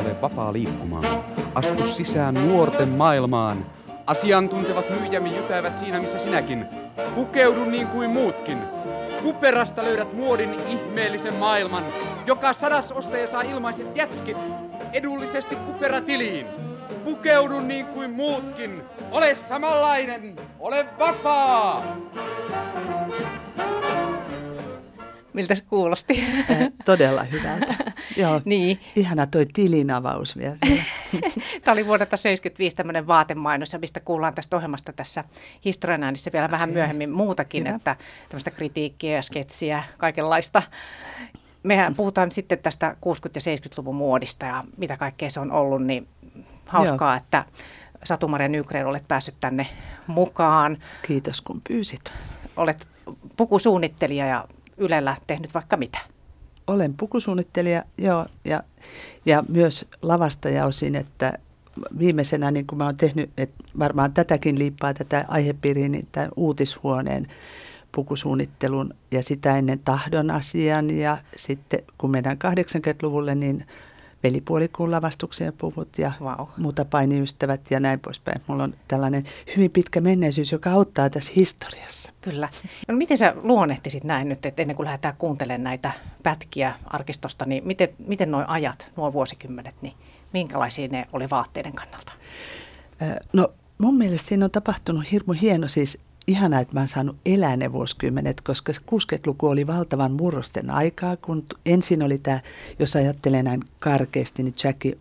Ole vapaa liikkumaan. Astu sisään nuorten maailmaan. Asiantuntevat myyjämme jytävät siinä, missä sinäkin. Pukeudu niin kuin muutkin. Kuperasta löydät muodin ihmeellisen maailman. Joka sadas ostaja saa ilmaiset jätskit edullisesti kuperatiliin. Pukeudu niin kuin muutkin. Ole samanlainen. Ole vapaa. Miltä se kuulosti? Todella hyvältä. Joo, niin. ihana toi tilin avaus vielä. Tämä oli vuodelta 75 tämmöinen vaatemainos, mistä kuullaan tästä ohjelmasta tässä historian äänissä vielä vähän myöhemmin muutakin, Hyvä. että tämmöistä kritiikkiä ja sketsiä, kaikenlaista. Mehän puhutaan sitten tästä 60- ja 70-luvun muodista ja mitä kaikkea se on ollut, niin hauskaa, Joo. että Satu-Maria Nygren olet päässyt tänne mukaan. Kiitos kun pyysit. Olet pukusuunnittelija ja Ylellä tehnyt vaikka mitä? Olen pukusuunnittelija, joo, ja, ja myös lavastaja osin, että viimeisenä, niin kuin mä oon tehnyt, että varmaan tätäkin liippaa tätä aihepiiriä, niin tämän uutishuoneen pukusuunnittelun ja sitä ennen tahdon asian. Ja sitten kun mennään 80-luvulle, niin velipuolikuun lavastuksen puvut ja wow. muuta painiystävät ja näin poispäin. Mulla on tällainen hyvin pitkä menneisyys, joka auttaa tässä historiassa. Kyllä. No, miten sä luonnehtisit näin nyt, että ennen kuin lähdetään kuuntelemaan näitä pätkiä arkistosta, niin miten, miten nuo ajat, nuo vuosikymmenet, niin minkälaisia ne oli vaatteiden kannalta? No mun mielestä siinä on tapahtunut hirmu hieno siis ihanaa, että mä oon saanut elää ne vuosikymmenet, koska 60-luku oli valtavan murrosten aikaa, kun ensin oli tämä, jos ajattelee näin karkeasti, niin Jackie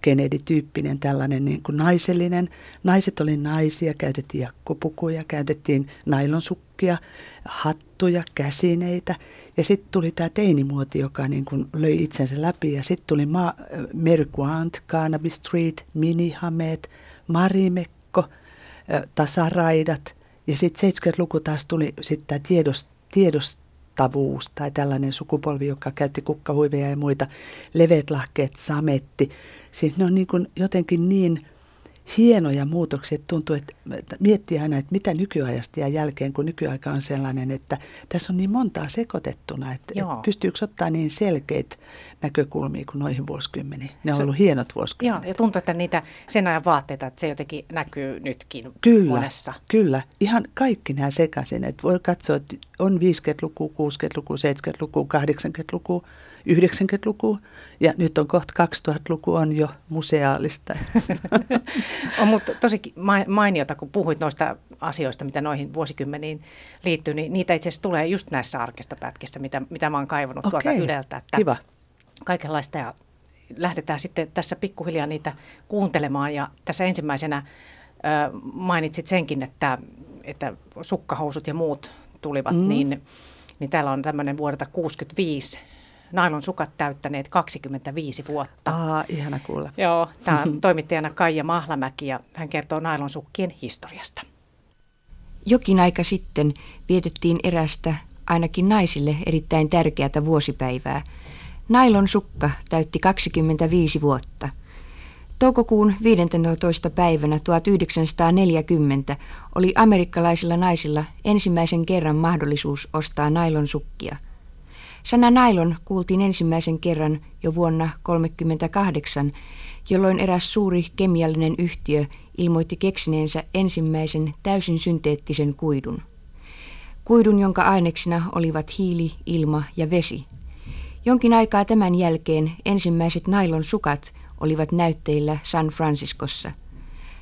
Kennedy-tyyppinen tällainen niin kuin naisellinen. Naiset oli naisia, käytettiin jakkopukuja, käytettiin nailonsukkia, hattuja, käsineitä. Ja sitten tuli tämä teinimuoti, joka niin kuin löi itsensä läpi. Ja sitten tuli ma- Mary Quant, Carnaby Street, Minihameet, Marimekko, tasaraidat – ja sitten 70-luku taas tuli sitten tämä tiedost, tiedostavuus tai tällainen sukupolvi, joka käytti kukkahuiveja ja muita, leveät lahkeet, sametti. Siis ne on niin kuin jotenkin niin hienoja muutoksia, tuntuu, että miettii aina, että mitä nykyajasta jää jälkeen, kun nykyaika on sellainen, että tässä on niin montaa sekoitettuna, että, että pystyykö ottaa niin selkeitä näkökulmia kuin noihin vuosikymmeniin. Ne on se, ollut hienot vuosikymmenet. Joo, ja tuntuu, että niitä sen ajan vaatteita, että se jotenkin näkyy nytkin kyllä, monessa. Kyllä, ihan kaikki nämä sekaisin. Että voi katsoa, että on 50-luku, 60-luku, 70-luku, 80-luku, 90-luku ja nyt on kohta 2000-luku on jo museaalista. on mutta tosi mainiota, kun puhuit noista asioista, mitä noihin vuosikymmeniin liittyy, niin niitä itse asiassa tulee just näissä arkistopätkissä, mitä, mitä mä oon kaivannut okay. tuolta Yleltä. Että Kiva. Kaikenlaista ja lähdetään sitten tässä pikkuhiljaa niitä kuuntelemaan ja tässä ensimmäisenä ö, mainitsit senkin, että, että sukkahousut ja muut tulivat, mm. niin, niin täällä on tämmöinen vuodelta 65 nailon sukat täyttäneet 25 vuotta. Aa, ihana kuulla. Joo, tämä on toimittajana Kaija Mahlamäki ja hän kertoo nailon sukkien historiasta. Jokin aika sitten vietettiin erästä ainakin naisille erittäin tärkeätä vuosipäivää. Nailon sukka täytti 25 vuotta. Toukokuun 15. päivänä 1940 oli amerikkalaisilla naisilla ensimmäisen kerran mahdollisuus ostaa nailon sukkia – Sana nailon kuultiin ensimmäisen kerran jo vuonna 1938, jolloin eräs suuri kemiallinen yhtiö ilmoitti keksineensä ensimmäisen täysin synteettisen kuidun. Kuidun, jonka aineksina olivat hiili, ilma ja vesi. Jonkin aikaa tämän jälkeen ensimmäiset nailon sukat olivat näytteillä San Franciscossa.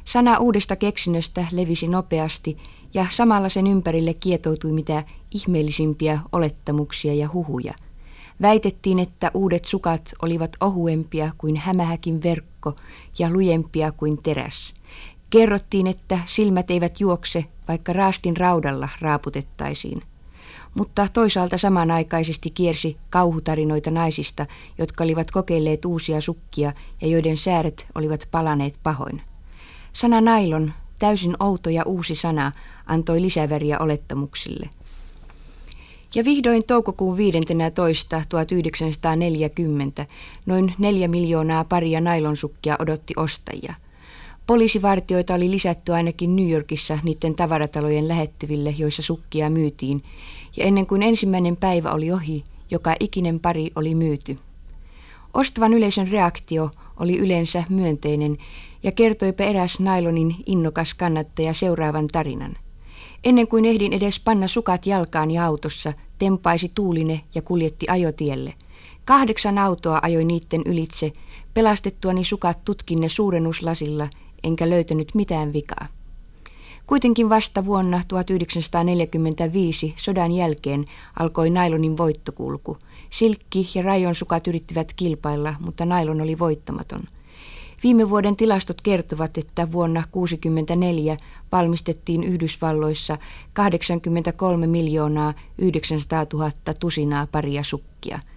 Sana uudesta keksinnöstä levisi nopeasti ja samalla sen ympärille kietoutui mitä ihmeellisimpiä olettamuksia ja huhuja. Väitettiin, että uudet sukat olivat ohuempia kuin hämähäkin verkko ja lujempia kuin teräs. Kerrottiin, että silmät eivät juokse, vaikka raastin raudalla raaputettaisiin. Mutta toisaalta samanaikaisesti kiersi kauhutarinoita naisista, jotka olivat kokeilleet uusia sukkia ja joiden sääret olivat palaneet pahoin. Sana nailon täysin outo ja uusi sana, antoi lisäväriä olettamuksille. Ja vihdoin toukokuun 15. 1940 noin neljä miljoonaa paria nailonsukkia odotti ostajia. Poliisivartioita oli lisätty ainakin New Yorkissa niiden tavaratalojen lähettyville, joissa sukkia myytiin, ja ennen kuin ensimmäinen päivä oli ohi, joka ikinen pari oli myyty. Ostavan yleisön reaktio oli yleensä myönteinen ja kertoipa eräs nailonin innokas kannattaja seuraavan tarinan. Ennen kuin ehdin edes panna sukat jalkaani autossa, tempaisi tuuline ja kuljetti ajotielle. Kahdeksan autoa ajoi niitten ylitse, pelastettuani sukat tutkinne suurennuslasilla, enkä löytänyt mitään vikaa. Kuitenkin vasta vuonna 1945 sodan jälkeen alkoi nailonin voittokulku. Silkki ja rajon sukat yrittivät kilpailla, mutta nailon oli voittamaton. Viime vuoden tilastot kertovat, että vuonna 1964 valmistettiin Yhdysvalloissa 83 miljoonaa 900 000 tusinaa paria sukkia –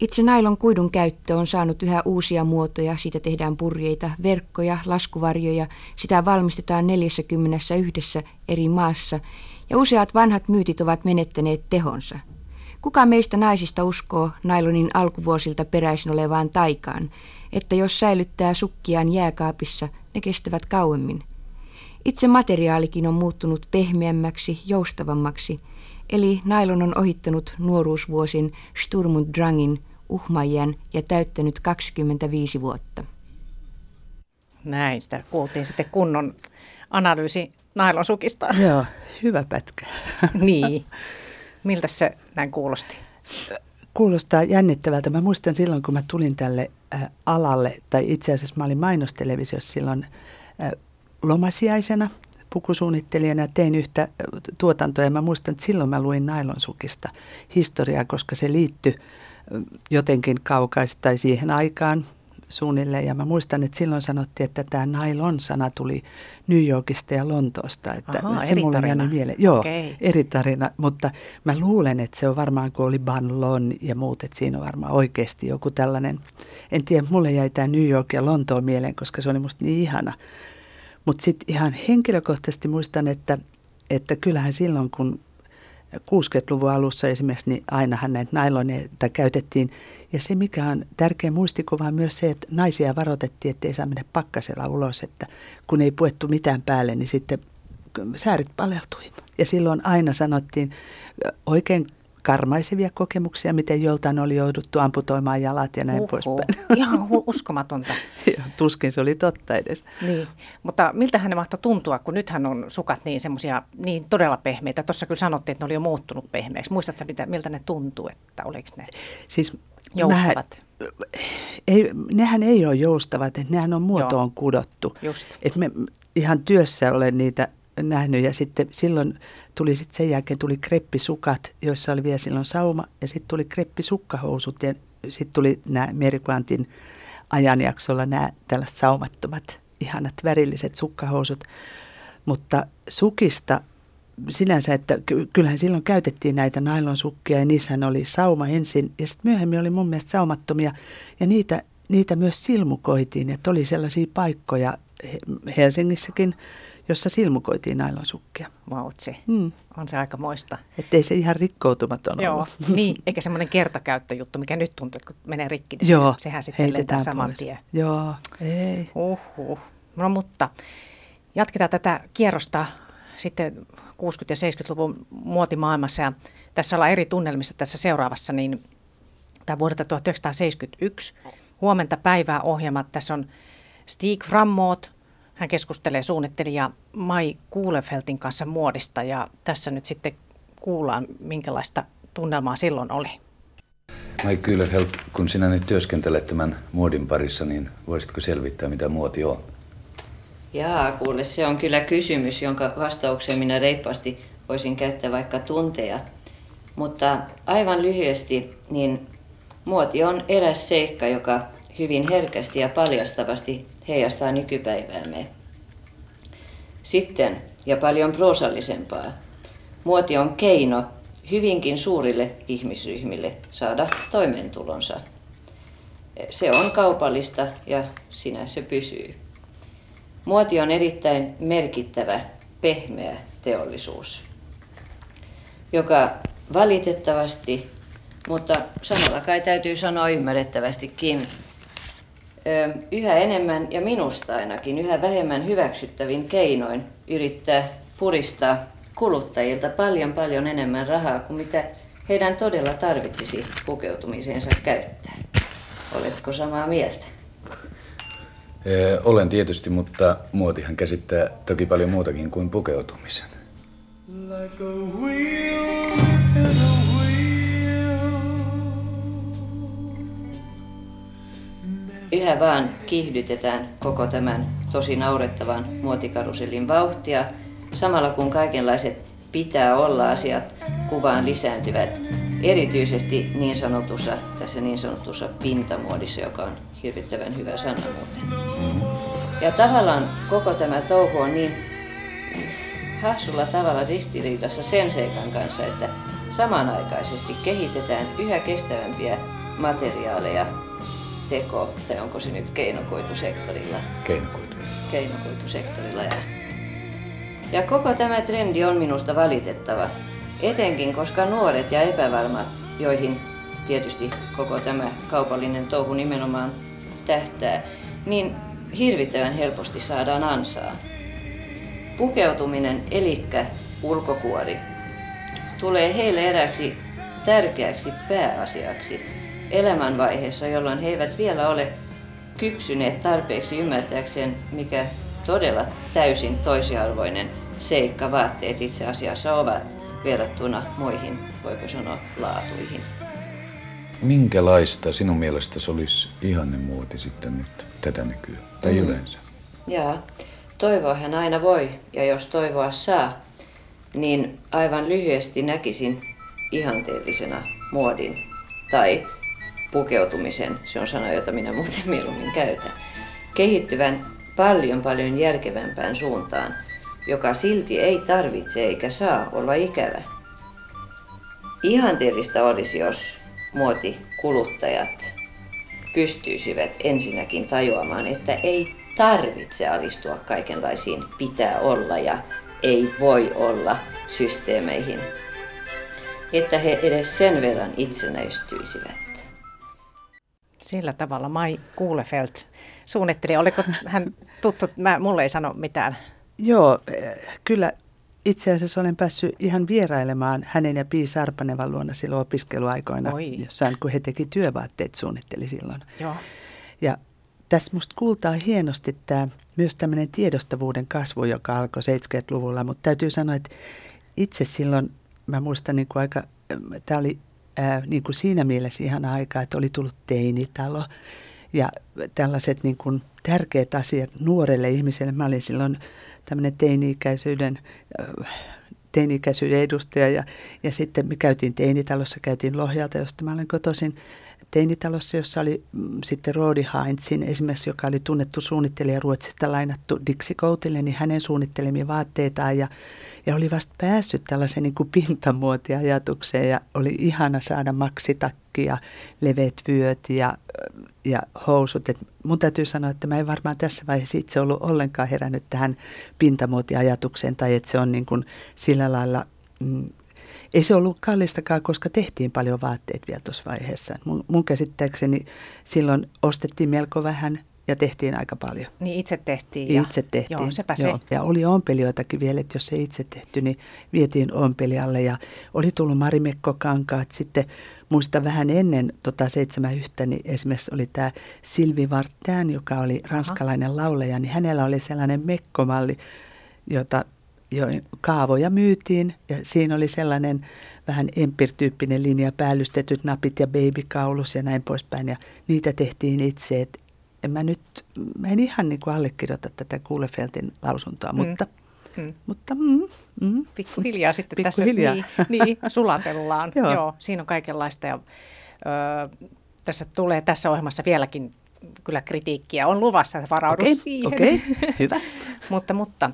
itse nailon kuidun käyttö on saanut yhä uusia muotoja, siitä tehdään purjeita, verkkoja, laskuvarjoja, sitä valmistetaan 41 eri maassa ja useat vanhat myytit ovat menettäneet tehonsa. Kuka meistä naisista uskoo nailonin alkuvuosilta peräisin olevaan taikaan, että jos säilyttää sukkiaan jääkaapissa, ne kestävät kauemmin. Itse materiaalikin on muuttunut pehmeämmäksi, joustavammaksi – Eli nailon on ohittanut nuoruusvuosin Sturm und Drangin uhmajan ja täyttänyt 25 vuotta. Näin, sitä kuultiin sitten kunnon analyysi nailonsukista. Joo, hyvä pätkä. niin. Miltä se näin kuulosti? Kuulostaa jännittävältä. Mä muistan silloin, kun mä tulin tälle äh, alalle, tai itse asiassa mä olin mainostelevisiossa silloin äh, lomasiaisena – pukusuunnittelijana tein yhtä tuotantoa ja mä muistan, että silloin mä luin nailonsukista historiaa, koska se liittyi jotenkin kaukaista tai siihen aikaan suunnilleen. Ja mä muistan, että silloin sanottiin, että tämä nailon-sana tuli New Yorkista ja Lontoosta. Että Aha, se eri mulle tarina. mieleen. Joo, okay. eri tarina. Mutta mä luulen, että se on varmaan, kun oli Banlon ja muut, että siinä on varmaan oikeasti joku tällainen. En tiedä, mulle jäi tämä New York ja Lontoon mieleen, koska se oli musta niin ihana mutta sitten ihan henkilökohtaisesti muistan, että, että kyllähän silloin, kun 60-luvun alussa esimerkiksi, niin ainahan näitä nailoneita käytettiin. Ja se, mikä on tärkeä muistikuva, on myös se, että naisia varoitettiin, että ei saa mennä pakkasella ulos, että kun ei puettu mitään päälle, niin sitten säärit paleltui. Ja silloin aina sanottiin oikein karmaisevia kokemuksia, miten joltain oli jouduttu amputoimaan jalat ja näin Uhuh. poispäin. Ihan uskomatonta. Tuskin se oli totta edes. Niin, mutta miltä hän mahtoi tuntua, kun nythän on sukat niin semmoisia niin todella pehmeitä. Tuossa kyllä sanottiin, että ne oli jo muuttunut pehmeäksi. Muistatko, mitä, miltä ne tuntuu, että oliko ne siis joustavat? Mä, ei, nehän ei ole joustavat, että nehän on muotoon Joo. kudottu. Just. Et me ihan työssä olen niitä nähnyt. Ja sitten silloin tuli sitten sen jälkeen tuli kreppisukat, joissa oli vielä silloin sauma. Ja sitten tuli kreppisukkahousut ja sitten tuli nämä Merikvantin ajanjaksolla nämä tällaiset saumattomat, ihanat värilliset sukkahousut. Mutta sukista sinänsä, että kyllähän silloin käytettiin näitä nailonsukkia ja niissähän oli sauma ensin. Ja sitten myöhemmin oli mun mielestä saumattomia. Ja niitä, niitä myös silmukoitiin, että oli sellaisia paikkoja Helsingissäkin, jossa silmukoitiin nailonsukkia. Vautsi, mm. on se aika moista. Että ei se ihan rikkoutumaton Joo, ollut. niin, eikä semmoinen kertakäyttöjuttu, mikä nyt tuntuu, että kun menee rikki, niin Joo, sehän sitten lentää saman pois. tien. Joo, ei. Uhuh. No mutta jatketaan tätä kierrosta sitten 60- ja 70-luvun muotimaailmassa ja tässä ollaan eri tunnelmissa tässä seuraavassa, niin tämä vuodelta 1971 huomenta päivää ohjelma. Tässä on Stig Frammoot, hän keskustelee suunnittelija Mai Kuulefeltin kanssa muodista ja tässä nyt sitten kuullaan, minkälaista tunnelmaa silloin oli. Mai Kuulefelt, kun sinä nyt työskentelet tämän muodin parissa, niin voisitko selvittää, mitä muoti on? Jaa, kuule, se on kyllä kysymys, jonka vastaukseen minä reippaasti voisin käyttää vaikka tunteja. Mutta aivan lyhyesti, niin muoti on eräs seikka, joka hyvin herkästi ja paljastavasti heijastaa nykypäiväämme. Sitten, ja paljon proosallisempaa, muoti on keino hyvinkin suurille ihmisryhmille saada toimeentulonsa. Se on kaupallista ja sinä se pysyy. Muoti on erittäin merkittävä, pehmeä teollisuus, joka valitettavasti, mutta samalla kai täytyy sanoa ymmärrettävästikin, yhä enemmän ja minusta ainakin yhä vähemmän hyväksyttävin keinoin yrittää puristaa kuluttajilta paljon paljon enemmän rahaa kuin mitä heidän todella tarvitsisi pukeutumiseensa käyttää. Oletko samaa mieltä? Ee, olen tietysti, mutta muotihan käsittää toki paljon muutakin kuin pukeutumisen. Like a wheel Yhä vaan kiihdytetään koko tämän tosi naurettavan muotikarusellin vauhtia, samalla kun kaikenlaiset pitää olla asiat kuvaan lisääntyvät, erityisesti niin sanotussa, tässä niin sanotussa pintamuodissa, joka on hirvittävän hyvä sana muuten. Ja tavallaan koko tämä touhu on niin hassulla tavalla ristiriidassa sen seikan kanssa, että samanaikaisesti kehitetään yhä kestävämpiä materiaaleja teko, tai onko se nyt keinokoitusektorilla? Keinokoitu. Keinokoitusektorilla, ja, ja koko tämä trendi on minusta valitettava, etenkin koska nuoret ja epävarmat, joihin tietysti koko tämä kaupallinen touhu nimenomaan tähtää, niin hirvittävän helposti saadaan ansaa. Pukeutuminen, elikkä ulkokuori, tulee heille eräksi tärkeäksi pääasiaksi elämänvaiheessa, jolloin he eivät vielä ole kypsyneet tarpeeksi ymmärtääkseen, mikä todella täysin toisiarvoinen seikka vaatteet itse asiassa ovat verrattuna muihin, voiko sanoa, laatuihin. Minkälaista sinun mielestäsi olisi muoti sitten nyt tätä nykyään, tai mm. yleensä? Jaa, toivoa hän aina voi, ja jos toivoa saa, niin aivan lyhyesti näkisin ihanteellisena muodin tai pukeutumisen, se on sana, jota minä muuten mieluummin käytän, kehittyvän paljon paljon järkevämpään suuntaan, joka silti ei tarvitse eikä saa olla ikävä. Ihanteellista olisi, jos muotikuluttajat pystyisivät ensinnäkin tajuamaan, että ei tarvitse alistua kaikenlaisiin pitää olla ja ei voi olla systeemeihin, että he edes sen verran itsenäistyisivät. Sillä tavalla Mai Kuulefelt suunnitteli. Oliko hän tuttu? Mä, mulle ei sano mitään. Joo, eh, kyllä itse asiassa olen päässyt ihan vierailemaan hänen ja Pii Sarpanevan luona silloin opiskeluaikoina, Oi. jossain kun he teki työvaatteet suunnitteli silloin. Joo. Ja tässä musta kuultaa hienosti tämä, myös tämmöinen tiedostavuuden kasvu, joka alkoi 70-luvulla, mutta täytyy sanoa, että itse silloin, mä muistan niin kuin aika, tämä oli ää, niin kuin siinä mielessä ihan aika, että oli tullut teinitalo ja tällaiset niin kuin tärkeät asiat nuorelle ihmiselle. Mä olin silloin tämmöinen teini-ikäisyyden, teini-ikäisyyden edustaja ja, ja sitten me käytiin teinitalossa, käytiin Lohjalta, josta mä olen kotoisin teinitalossa, jossa oli mm, sitten Rodi Heinzin esimerkiksi, joka oli tunnettu suunnittelija Ruotsista lainattu Dixie Coatille, niin hänen suunnittelemia vaatteitaan ja ja oli vasta päässyt tällaiseen niin kuin pintamuotiajatukseen ja oli ihana saada maksitakki ja leveät vyöt ja, ja housut. Et mun täytyy sanoa, että mä en varmaan tässä vaiheessa itse ollut ollenkaan herännyt tähän pintamuotiajatukseen tai että se on niin kuin sillä lailla mm, ei se ollut kallistakaan, koska tehtiin paljon vaatteet vielä tuossa vaiheessa. Mun, mun käsittääkseni silloin ostettiin melko vähän ja tehtiin aika paljon. Niin itse tehtiin. Ja, itse tehtiin. Joo, sepä joo. se. Ja oli ompelijoitakin vielä, että jos ei itse tehty, niin vietiin ompelijalle. Ja oli tullut Marimekko-kankaat. Sitten muista vähän ennen tota yhtä, niin esimerkiksi oli tämä Silvi Vartään, joka oli ranskalainen Aha. lauleja, niin hänellä oli sellainen mekkomalli, jota jo kaavoja myytiin. Ja siinä oli sellainen vähän empirtyyppinen linja, päällystetyt napit ja babykaulus ja näin poispäin. Ja niitä tehtiin itse, että en mä nyt, mä en ihan niin kuin allekirjoita tätä Kuulefeltin lausuntoa, mm. mutta Mm. Mutta mm, mm. Pikkuhiljaa sitten Pikkuhiljaa. tässä niin, niin, sulatellaan. Joo. Joo, siinä on kaikenlaista ja ö, tässä tulee tässä ohjelmassa vieläkin kyllä kritiikkiä on luvassa, varaudu okay, siihen. Okei, okay, hyvä. mutta, mutta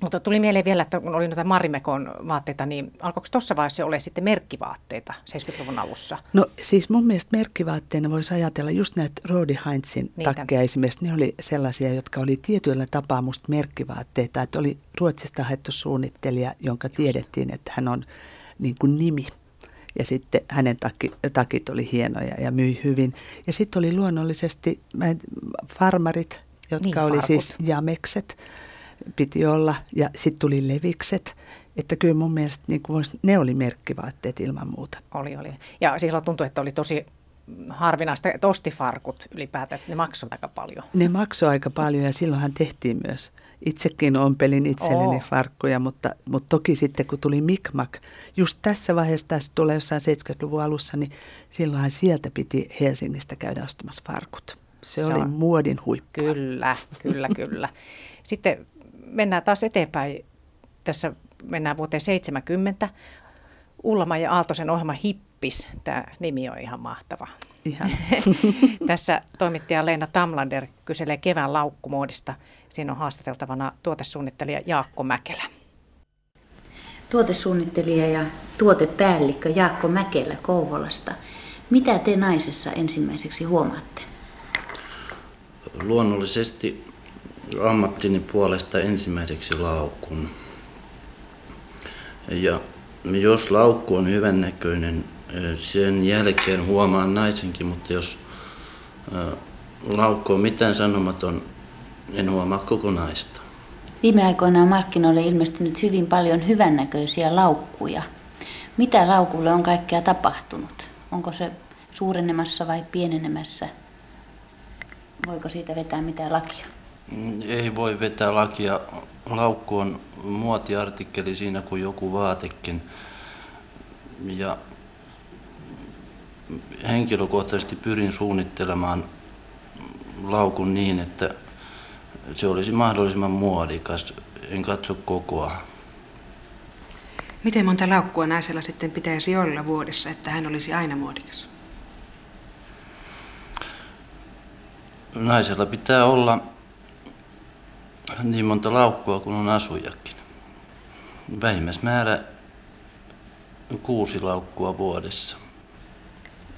mutta tuli mieleen vielä, että kun oli noita Marimekon vaatteita, niin alkoiko tuossa vaiheessa olla sitten merkkivaatteita 70-luvun alussa? No siis mun mielestä merkkivaatteena voisi ajatella just näitä Rodi Heinzin Niitä. takkeja esimerkiksi. Ne oli sellaisia, jotka oli tietyllä tapaa musta merkkivaatteita. Että oli Ruotsista haettu suunnittelija, jonka just. tiedettiin, että hän on niin kuin nimi. Ja sitten hänen takki, takit oli hienoja ja myi hyvin. Ja sitten oli luonnollisesti farmarit, jotka niin, oli siis farkut. siis jamekset piti olla. Ja sitten tuli levikset. Että kyllä mun mielestä niin kuin, ne oli merkkivaatteet ilman muuta. Oli, oli. Ja silloin tuntui, että oli tosi harvinaista, että osti farkut ylipäätään, että ne maksoivat aika paljon. Ne maksoivat aika paljon ja silloinhan tehtiin myös. Itsekin ompelin itselleni oh. farkkuja, mutta, mutta toki sitten kun tuli Mikmak, just tässä vaiheessa, tässä tulee jossain 70-luvun alussa, niin silloinhan sieltä piti Helsingistä käydä ostamassa farkut. Se, Se oli on. muodin huippu. Kyllä, kyllä, kyllä. Sitten mennään taas eteenpäin. Tässä mennään vuoteen 70. Ullama ja Aaltosen ohjelma Hippis. Tämä nimi on ihan mahtava. Ihan. Tässä toimittaja Leena Tamlander kyselee kevään laukkumoodista. Siinä on haastateltavana tuotesuunnittelija Jaakko Mäkelä. Tuotesuunnittelija ja tuotepäällikkö Jaakko Mäkelä Kouvolasta. Mitä te naisessa ensimmäiseksi huomaatte? Luonnollisesti ammattini puolesta ensimmäiseksi laukun. Ja jos laukku on hyvännäköinen, sen jälkeen huomaan naisenkin, mutta jos laukku on mitään sanomaton, en huomaa kokonaista. Viime aikoina on markkinoille ilmestynyt hyvin paljon hyvännäköisiä laukkuja. Mitä laukulle on kaikkea tapahtunut? Onko se suurenemassa vai pienenemässä? Voiko siitä vetää mitään lakia? Mm, ei voi vetää lakia. Laukku on muotiartikkeli siinä kuin joku vaatekin. Ja henkilökohtaisesti pyrin suunnittelemaan laukun niin, että se olisi mahdollisimman muodikas. En katso kokoa. Miten monta laukkua naisella sitten pitäisi olla vuodessa, että hän olisi aina muodikas? Naisella pitää olla niin monta laukkua kuin on asujakin. Vähimmäismäärä kuusi laukkua vuodessa.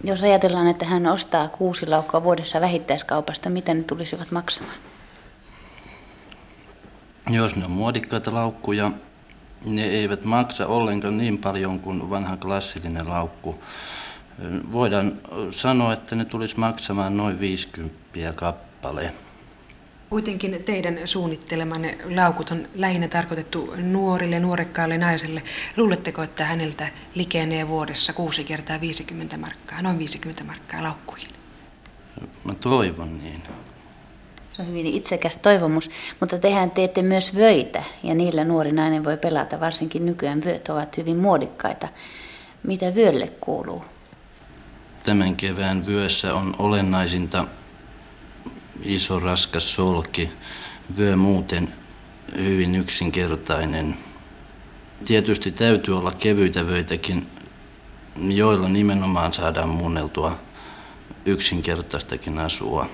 Jos ajatellaan, että hän ostaa kuusi laukkua vuodessa vähittäiskaupasta, mitä ne tulisivat maksamaan? Jos ne on muodikkaita laukkuja, ne eivät maksa ollenkaan niin paljon kuin vanha klassillinen laukku. Voidaan sanoa, että ne tulisi maksamaan noin 50 kappale. Kuitenkin teidän suunnittelemanne laukut on lähinnä tarkoitettu nuorille, nuorekkaalle naiselle. Luuletteko, että häneltä likenee vuodessa 6 kertaa 50 markkaa, noin 50 markkaa laukkuihin? Mä toivon niin. Se on hyvin itsekäs toivomus, mutta tehän teette myös vöitä ja niillä nuori nainen voi pelata, varsinkin nykyään vyöt ovat hyvin muodikkaita. Mitä vyölle kuuluu? Tämän kevään vyössä on olennaisinta iso raskas solki, vyö muuten hyvin yksinkertainen. Tietysti täytyy olla kevyitä vöitäkin, joilla nimenomaan saadaan muunneltua yksinkertaistakin asua.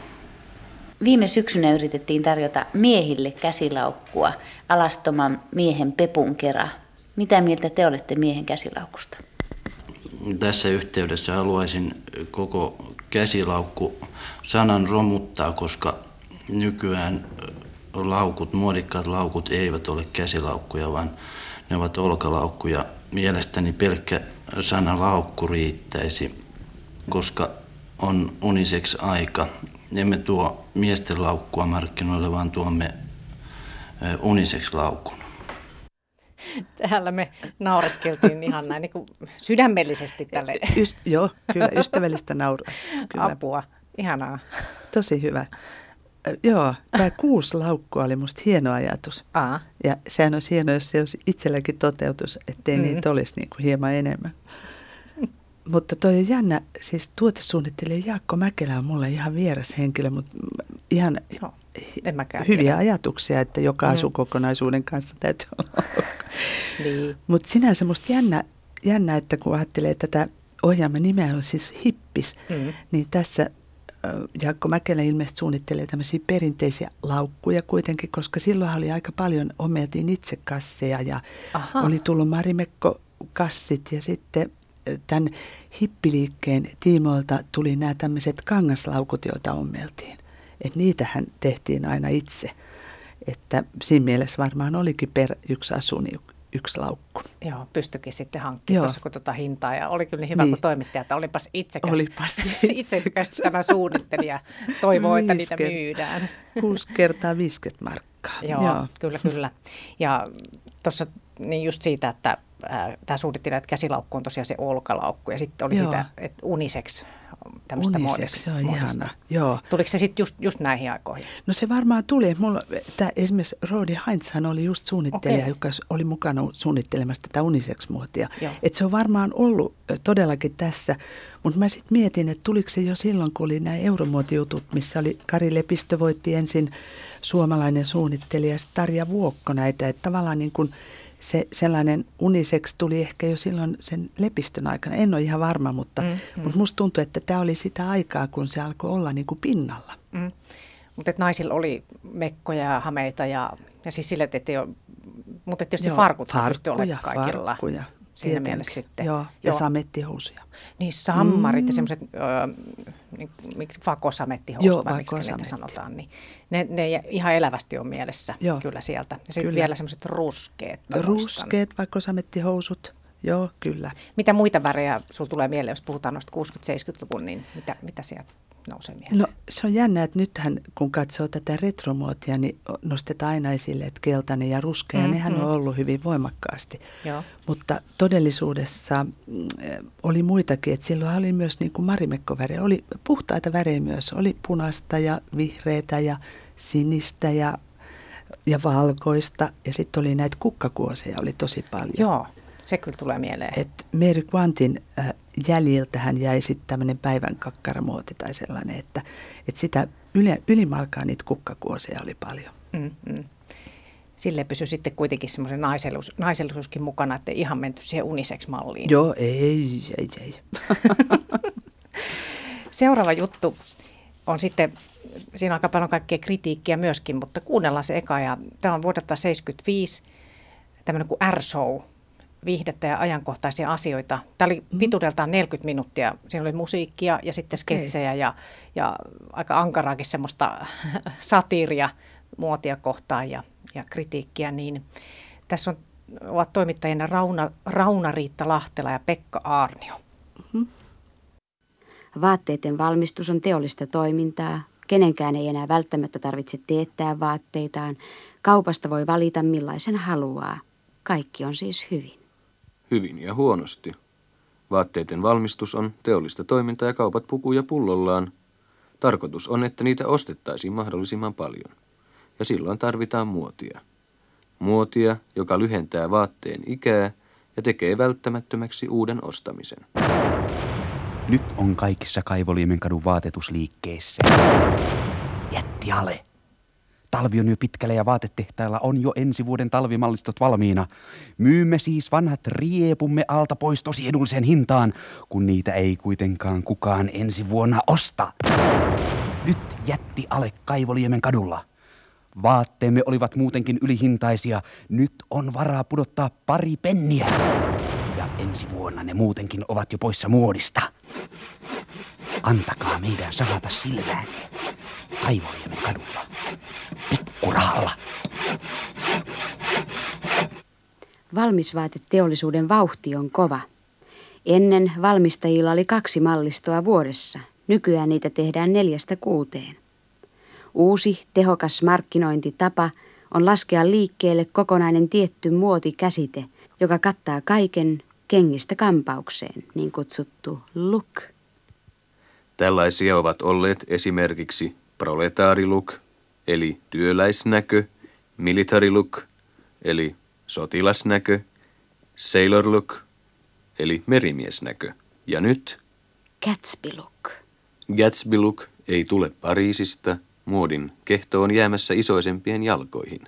Viime syksynä yritettiin tarjota miehille käsilaukkua alastoman miehen pepun kera. Mitä mieltä te olette miehen käsilaukusta? Tässä yhteydessä haluaisin koko käsilaukku sanan romuttaa, koska nykyään laukut, muodikkaat laukut eivät ole käsilaukkuja, vaan ne ovat olkalaukkuja. Mielestäni pelkkä sana laukku riittäisi, koska on uniseksi aika. Emme tuo miesten laukkua markkinoille, vaan tuomme uniseksi laukun. Täällä me naureskeltiin ihan näin niin kuin sydämellisesti tälle. Yst, joo, kyllä, ystävällistä nauraa. Kyllä. Apua, ihanaa. Tosi hyvä. Joo, tämä kuusi laukkua oli musta hieno ajatus. Aa. Ja sehän olisi hienoa, jos se olisi itselläkin toteutus, ettei mm. niitä olisi niin kuin hieman enemmän. Mutta toi on jännä, siis tuotesuunnittelija Jaakko Mäkelä on mulle ihan vieras henkilö, mutta ihan no, en hyviä tiedä. ajatuksia, että joka mm. asukokonaisuuden kanssa täytyy olla. niin. Mutta sinänsä musta jännä, jännä, että kun ajattelee tätä ohjaamme nimeä on siis hippis, mm. niin tässä Jaakko Mäkelä ilmeisesti suunnittelee tämmöisiä perinteisiä laukkuja kuitenkin, koska silloin oli aika paljon, omeltiin itse kasseja ja Aha. oli tullut Marimekko kassit ja sitten tämän hippiliikkeen tiimoilta tuli nämä tämmöiset kangaslaukut, joita ommeltiin. Et niitähän tehtiin aina itse. Että siinä mielessä varmaan olikin per yksi asu niin yksi laukku. Joo, pystyikin sitten hankkimaan tuossa kun tuota hintaa. Ja oli kyllä niin hyvä, niin. kun toimittaja, että olipas itsekäs. Olipas itsekäs tämä suunnittelija toivoo, että niitä myydään. 6 kertaa 50 markkaa. Joo, Joo, kyllä, kyllä. Ja tuossa niin just siitä, että tämä suunnittelija, että käsilaukku on tosiaan se olkalaukku ja sitten oli Joo. sitä, että unisex tämmöistä se on ihana. Joo. Tuliko se sitten just, just näihin aikoihin? No se varmaan tuli. Mulla, tää, esimerkiksi Rodi Heinzhan oli just suunnittelija, okay. joka oli mukana suunnittelemassa tätä unisex-muotia. Et se on varmaan ollut todellakin tässä. Mutta mä sitten mietin, että tuliko se jo silloin, kun oli nämä euromuotijutut, missä oli Kari Lepistö voitti ensin suomalainen suunnittelija, Tarja Vuokko näitä. Että tavallaan niin kuin se sellainen unisex tuli ehkä jo silloin sen lepistön aikana. En ole ihan varma, mutta, mm, mm. mutta musta tuntuu, että tämä oli sitä aikaa, kun se alkoi olla niin kuin pinnalla. Mm. Mutta naisilla oli mekkoja ja hameita ja, ja siis sille, että ei ole, mutta tietysti Joo, farkut farkkuja, kaikilla. Farkkuja. Siinä mielessä sitten. Joo, ja Joo. samettihousuja. Niin, sammarit mm. ja semmoiset, niin, miksi vakosamettihousut Joo, vai miksi niitä sanotaan, niin ne, ne ihan elävästi on mielessä Joo. kyllä sieltä. Ja sitten vielä semmoiset ruskeat. Ruskeat vakosamettihousut. Joo, kyllä. Mitä muita värejä sinulla tulee mieleen, jos puhutaan noista 60-70-luvun, niin mitä, mitä sieltä nousee mieleen? No se on jännä, että nythän kun katsoo tätä retromuotia, niin nostetaan aina esille, että keltainen ja ruskea, mm-hmm. nehän on ollut hyvin voimakkaasti. Joo. Mutta todellisuudessa mm, oli muitakin, että silloin oli myös niin kuin marimekkovärejä, oli puhtaita värejä myös, oli punaista ja vihreitä ja sinistä ja ja valkoista ja sitten oli näitä kukkakuoseja oli tosi paljon. Joo, se kyllä tulee mieleen. Et Mary Quantin äh, jäljiltä hän jäi sitten tämmöinen päivän kakkaramuoti tai sellainen, että, että sitä yle, ylimalkaa niitä kukkakuosia oli paljon. Mm-hmm. Sille pysyi sitten kuitenkin semmoisen naisellisuus, naisellisuuskin mukana, että ei ihan menty siihen unisex-malliin. Joo, ei, ei, ei. Seuraava juttu on sitten, siinä on aika paljon kaikkea kritiikkiä myöskin, mutta kuunnellaan se eka. Ja tämä on vuodelta 75, tämmöinen kuin R-show – viihdettä ja ajankohtaisia asioita. Tämä oli mm. pituudeltaan 40 minuuttia. Siinä oli musiikkia ja sitten sketsejä okay. ja, ja aika ankaraakin semmoista satiiria muotia kohtaan ja, ja kritiikkiä. Niin tässä on, ovat toimittajina Rauna, Rauna-Riitta Lahtela ja Pekka Aarnio. Mm-hmm. Vaatteiden valmistus on teollista toimintaa. Kenenkään ei enää välttämättä tarvitse teettää vaatteitaan. Kaupasta voi valita millaisen haluaa. Kaikki on siis hyvin hyvin ja huonosti. Vaatteiden valmistus on teollista toimintaa ja kaupat pukuja pullollaan. Tarkoitus on, että niitä ostettaisiin mahdollisimman paljon. Ja silloin tarvitaan muotia. Muotia, joka lyhentää vaatteen ikää ja tekee välttämättömäksi uuden ostamisen. Nyt on kaikissa Kaivoliemen kadun. Jätti ale. Talvi on jo pitkällä ja vaatetehtailla on jo ensi vuoden talvimallistot valmiina. Myymme siis vanhat riepumme alta pois tosi edulliseen hintaan, kun niitä ei kuitenkaan kukaan ensi vuonna osta. Nyt jätti ale Kaivoliemen kadulla. Vaatteemme olivat muutenkin ylihintaisia. Nyt on varaa pudottaa pari penniä. Ja ensi vuonna ne muutenkin ovat jo poissa muodista. Antakaa meidän savata silmäänne. Kaivoliemen kadulla. Valmisvaateteollisuuden vauhti on kova. Ennen valmistajilla oli kaksi mallistoa vuodessa. Nykyään niitä tehdään neljästä kuuteen. Uusi tehokas markkinointitapa on laskea liikkeelle kokonainen tietty muotikäsite, joka kattaa kaiken kengistä kampaukseen, niin kutsuttu look. Tällaisia ovat olleet esimerkiksi proletaariluk, eli työläisnäkö, military look, eli sotilasnäkö, sailor look, eli merimiesnäkö. Ja nyt Gatsby look. Gatsby look ei tule Pariisista, muodin kehto on jäämässä isoisempien jalkoihin.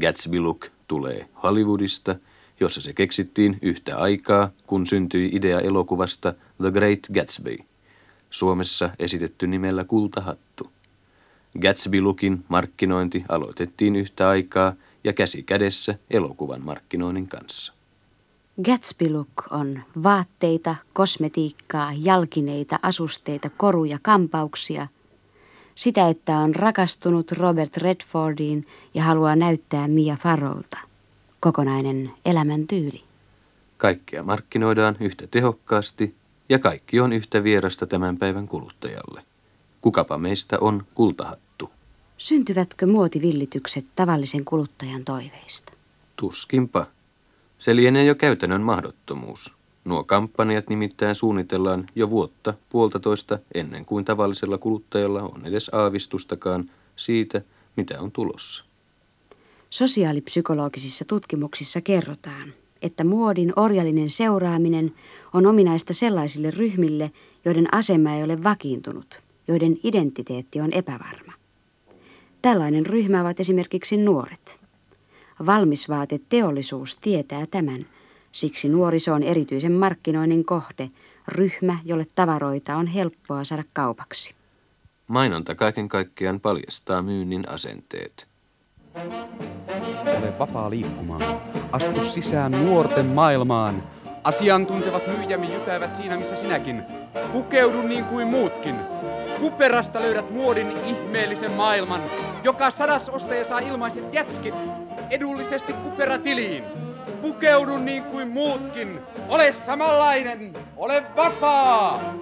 Gatsby look tulee Hollywoodista, jossa se keksittiin yhtä aikaa, kun syntyi idea elokuvasta The Great Gatsby. Suomessa esitetty nimellä Kultahattu. Gatsby-lukin markkinointi aloitettiin yhtä aikaa ja käsi kädessä elokuvan markkinoinnin kanssa. Gatsby Look on vaatteita, kosmetiikkaa, jalkineita, asusteita, koruja, kampauksia. Sitä, että on rakastunut Robert Redfordiin ja haluaa näyttää Mia Farrowlta. Kokonainen elämäntyyli. Kaikkea markkinoidaan yhtä tehokkaasti ja kaikki on yhtä vierasta tämän päivän kuluttajalle. Kukapa meistä on kultahattu? Syntyvätkö muotivillitykset tavallisen kuluttajan toiveista? Tuskinpa. Se lienee jo käytännön mahdottomuus. Nuo kampanjat nimittäin suunnitellaan jo vuotta puolitoista ennen kuin tavallisella kuluttajalla on edes aavistustakaan siitä, mitä on tulossa. Sosiaalipsykologisissa tutkimuksissa kerrotaan, että muodin orjallinen seuraaminen on ominaista sellaisille ryhmille, joiden asema ei ole vakiintunut, joiden identiteetti on epävarma. Tällainen ryhmä ovat esimerkiksi nuoret. Valmisvaateteollisuus tietää tämän, siksi nuoriso on erityisen markkinoinnin kohde, ryhmä, jolle tavaroita on helppoa saada kaupaksi. Mainonta kaiken kaikkiaan paljastaa myynnin asenteet. Ole vapaa liikkumaan. Astu sisään nuorten maailmaan. Asiantuntevat myyjämme jytävät siinä, missä sinäkin. Pukeudu niin kuin muutkin. Kuperasta löydät muodin ihmeellisen maailman. Joka sadas ostaja saa ilmaiset jätskit. Edullisesti kuperatiliin. Pukeudu niin kuin muutkin. Ole samanlainen. Ole vapaa.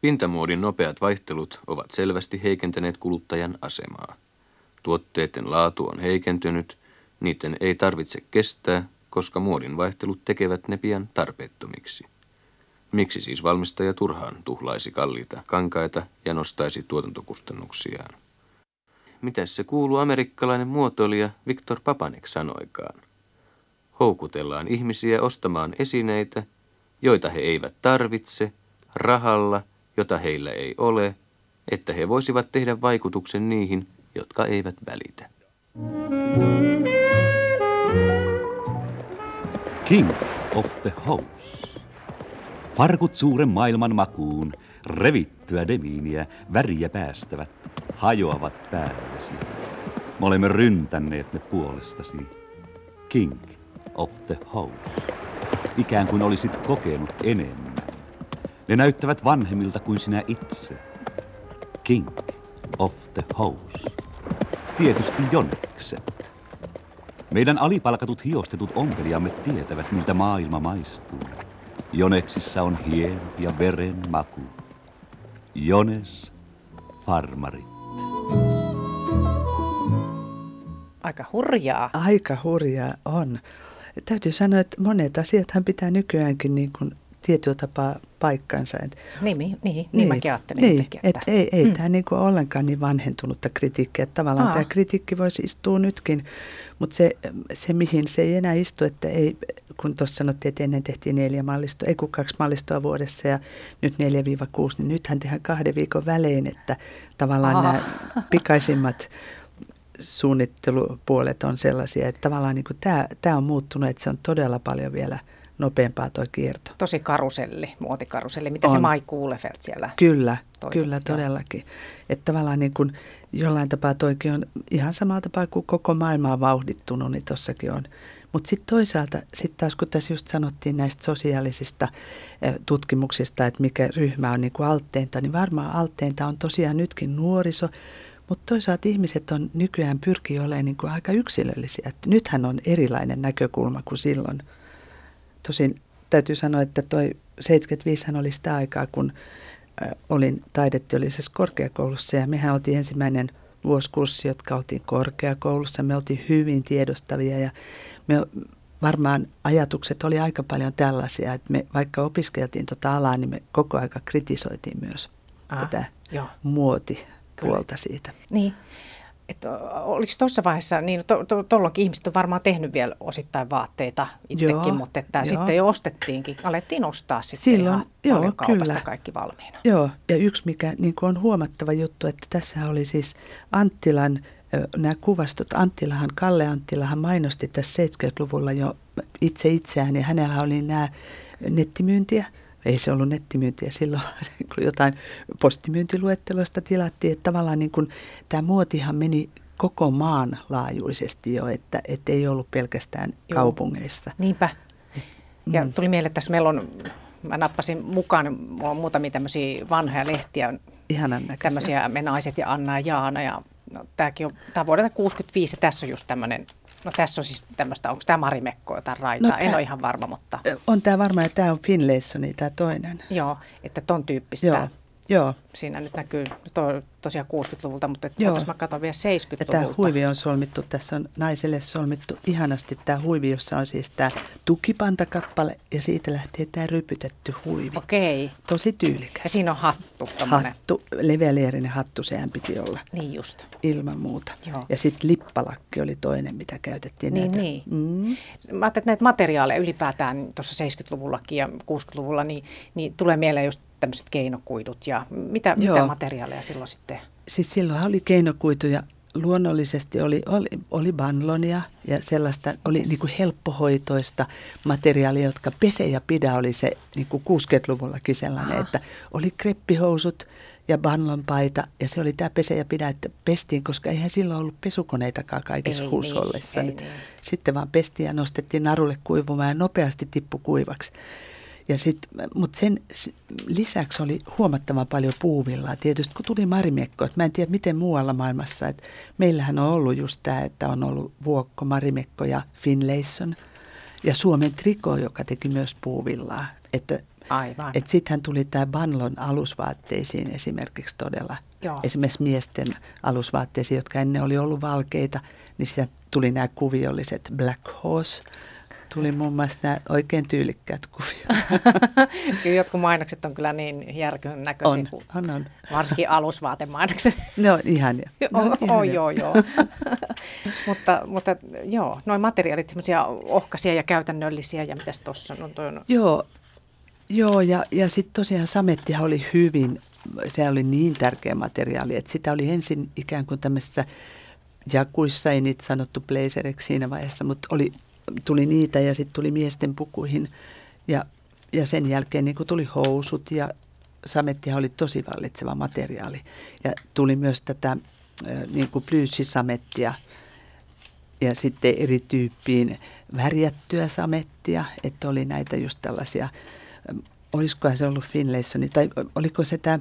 Pintamuodin nopeat vaihtelut ovat selvästi heikentäneet kuluttajan asemaa. Tuotteiden laatu on heikentynyt, niiden ei tarvitse kestää, koska muodin vaihtelut tekevät ne pian tarpeettomiksi. Miksi siis valmistaja turhaan tuhlaisi kalliita kankaita ja nostaisi tuotantokustannuksiaan? Mitäs se kuuluu amerikkalainen muotoilija Viktor Papanek sanoikaan? Houkutellaan ihmisiä ostamaan esineitä, joita he eivät tarvitse, rahalla, jota heillä ei ole, että he voisivat tehdä vaikutuksen niihin, jotka eivät välitä. King of the House. Farkut suuren maailman makuun, revittyä demiiniä, väriä päästävät, hajoavat päällesi. Me olemme ryntänneet ne puolestasi. King of the House. Ikään kuin olisit kokenut enemmän. Ne näyttävät vanhemmilta kuin sinä itse. King of the House. Tietysti Jonekset. Meidän alipalkatut hiostetut ompelijamme tietävät, miltä maailma maistuu. Joneksissa on hien ja veren maku. Jones, farmari. Aika hurjaa. Aika hurjaa on. Täytyy sanoa, että monet asiathan pitää nykyäänkin niin kuin tietyllä tapaa paikkansa. Et, niin, niin, niin, niin mäkin ajattelin niin, jotenkin, että... Et ei, ei mm. tämä niinku ollenkaan niin vanhentunutta kritiikkiä. Että tavallaan tämä kritiikki voisi istua nytkin, mutta se, se mihin se ei enää istu, että ei, kun tuossa sanottiin, että ennen tehtiin neljä mallistoa, ei kun kaksi mallistoa vuodessa ja nyt 4-6, niin nythän tehdään kahden viikon välein, että tavallaan nämä pikaisimmat suunnittelupuolet on sellaisia, että tavallaan niin tämä, tämä on muuttunut, että se on todella paljon vielä – nopeampaa tuo kierto. Tosi karuselli, muotikaruselli, mitä on. se Mai Kuulefelt siellä Kyllä, toikin. kyllä todellakin. Että tavallaan niin kuin jollain tapaa toikin on ihan samalla tapaa kuin koko maailma on vauhdittunut, niin tossakin on. Mutta sitten toisaalta, sitten taas kun tässä just sanottiin näistä sosiaalisista tutkimuksista, että mikä ryhmä on niin kuin altteinta, niin varmaan altteinta on tosiaan nytkin nuoriso, mutta toisaalta ihmiset on nykyään pyrkii olemaan niin kuin aika yksilöllisiä. Et nythän on erilainen näkökulma kuin silloin – Tosin täytyy sanoa, että toi 75 oli sitä aikaa, kun olin taideteollisessa korkeakoulussa ja mehän oltiin ensimmäinen vuosikurssi, jotka oltiin korkeakoulussa. Me oltiin hyvin tiedostavia ja me varmaan ajatukset oli aika paljon tällaisia, että me vaikka opiskeltiin tuota alaa, niin me koko aika kritisoitiin myös ah, tätä jo. muotipuolta siitä. Niin että oliko tuossa vaiheessa, niin tuolloinkin to, ihmiset on varmaan tehnyt vielä osittain vaatteita itsekin, joo, mutta että joo. sitten jo ostettiinkin, alettiin ostaa sitten Silloin, ihan joo, paljon kaupasta kyllä. kaikki valmiina. Joo, ja yksi mikä niin on huomattava juttu, että tässä oli siis Anttilan nämä kuvastot, Anttilahan, Kalle Anttilahan mainosti tässä 70-luvulla jo itse itseään ja hänellä oli nämä nettimyyntiä – ei se ollut nettimyyntiä silloin, kun jotain postimyyntiluettelosta tilattiin, että tavallaan niin kuin, tämä muotihan meni koko maan laajuisesti jo, että, että ei ollut pelkästään Joo. kaupungeissa. Niinpä. Ja mm. tuli mieleen, että tässä meillä on, mä nappasin mukaan, mulla on muutamia tämmöisiä vanhoja lehtiä, Ihanan näköisiä. tämmöisiä Me naiset ja Anna ja Jaana ja no, tämäkin on, tämä on vuodelta 65 ja tässä on just tämmöinen No tässä on siis tämmöistä, onko tämä Marimekko jotain raitaa? No, en ole ihan varma, mutta... On tämä varma, että tämä on Finlaysoni, tämä toinen. Joo, että ton tyyppistä. Joo. Joo. Siinä nyt näkyy to, tosiaan 60-luvulta, mutta Joo. jos mä katson vielä Ja tämä 70-luvulta. huivi on solmittu, tässä on naiselle solmittu ihanasti tämä huivi, jossa on siis tämä tukipantakappale ja siitä lähtee tämä rypytetty huivi. Okei. Tosi tyylikäs. Ja siinä on hattu, tommonen. Hattu, leveäleerinen hattu, sehän piti olla. Niin just. Ilman muuta. Joo. Ja sitten lippalakki oli toinen, mitä käytettiin. Niin, näitä. niin. Mm. Mä ajattelin, että näitä materiaaleja ylipäätään tuossa 70-luvullakin ja 60-luvulla, niin, niin tulee mieleen just tämmöiset keinokuidut ja mitä, mitä materiaaleja silloin sitten? Siis silloin oli keinokuituja. Luonnollisesti oli, oli, oli banlonia ja sellaista oli Yes. niin kuin helppohoitoista materiaalia, jotka pese ja pidä oli se niin kuin 60-luvullakin sellainen, Aha. että oli kreppihousut ja banlonpaita ja se oli tämä pese ja pidä, että pestiin, koska eihän silloin ollut pesukoneitakaan kaikissa Ei huushollissa. niin, ei Niin, niin. Sitten vaan pestiin ja nostettiin narulle kuivumaan ja nopeasti tippu kuivaksi. Ja sit, mutta sen lisäksi oli huomattavan paljon puuvillaa. Tietysti kun tuli marimekko, että mä en tiedä miten muualla maailmassa, että meillähän on ollut just tämä, että on ollut vuokko, marimekko ja Finlayson ja Suomen triko, joka teki myös puuvillaa. Että Aivan. et sittenhän tuli tämä Banlon alusvaatteisiin esimerkiksi todella. Joo. Esimerkiksi miesten alusvaatteisiin, jotka ennen oli ollut valkeita, niin sitten tuli nämä kuviolliset Black Horse. Tuli muun muassa nämä oikein tyylikkäät kuviot. Kyllä jotkut mainokset on kyllä niin järkyn näköisiä, On, on, on. varsinkin alusvaatemainokset. Ne on ihania. Ne on, ihania. oh, joo, joo. mutta, mutta joo, noin materiaalit semmoisia ohkaisia ja käytännöllisiä ja mitäs tuossa on? Toi on Joo, joo ja, ja sitten tosiaan samettihan oli hyvin, se oli niin tärkeä materiaali, että sitä oli ensin ikään kuin tämmöisissä jakuissa, ei niitä sanottu blazeriksi siinä vaiheessa, mutta oli, tuli niitä ja sitten tuli miesten pukuihin ja, ja sen jälkeen niin kuin tuli housut ja samettihan oli tosi vallitseva materiaali. Ja tuli myös tätä niin kuin plyyssisamettia ja sitten eri tyyppiin värjättyä samettia, että oli näitä just tällaisia, olisikohan se ollut Finlaysoni, tai oliko se tämä,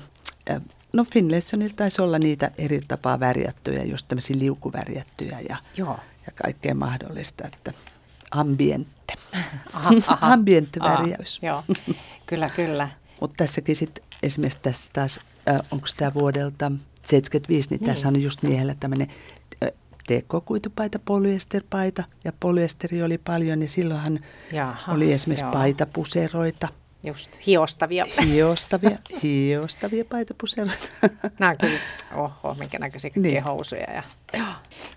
no Finlaysonilla taisi olla niitä eri tapaa värjättyjä, just tämmöisiä liukuvärjättyjä ja, Joo. ja kaikkea mahdollista, että ambiente, Aha, aha. ambienttivärjäys. Aha, joo, kyllä, kyllä. Mutta tässäkin sitten esimerkiksi tässä taas, äh, onko tämä vuodelta 75, niin, Niin. tässä on just miehellä tämmöinen TK-kuitupaita, polyesterpaita ja polyesteri oli paljon ja silloinhan Jaha, oli esimerkiksi joo. paitapuseroita, Just hiostavia. hiostavia, hiostavia paitapuseroita. Nämä on kyllä, oho, minkä näköisiä Niin. housuja. Ja,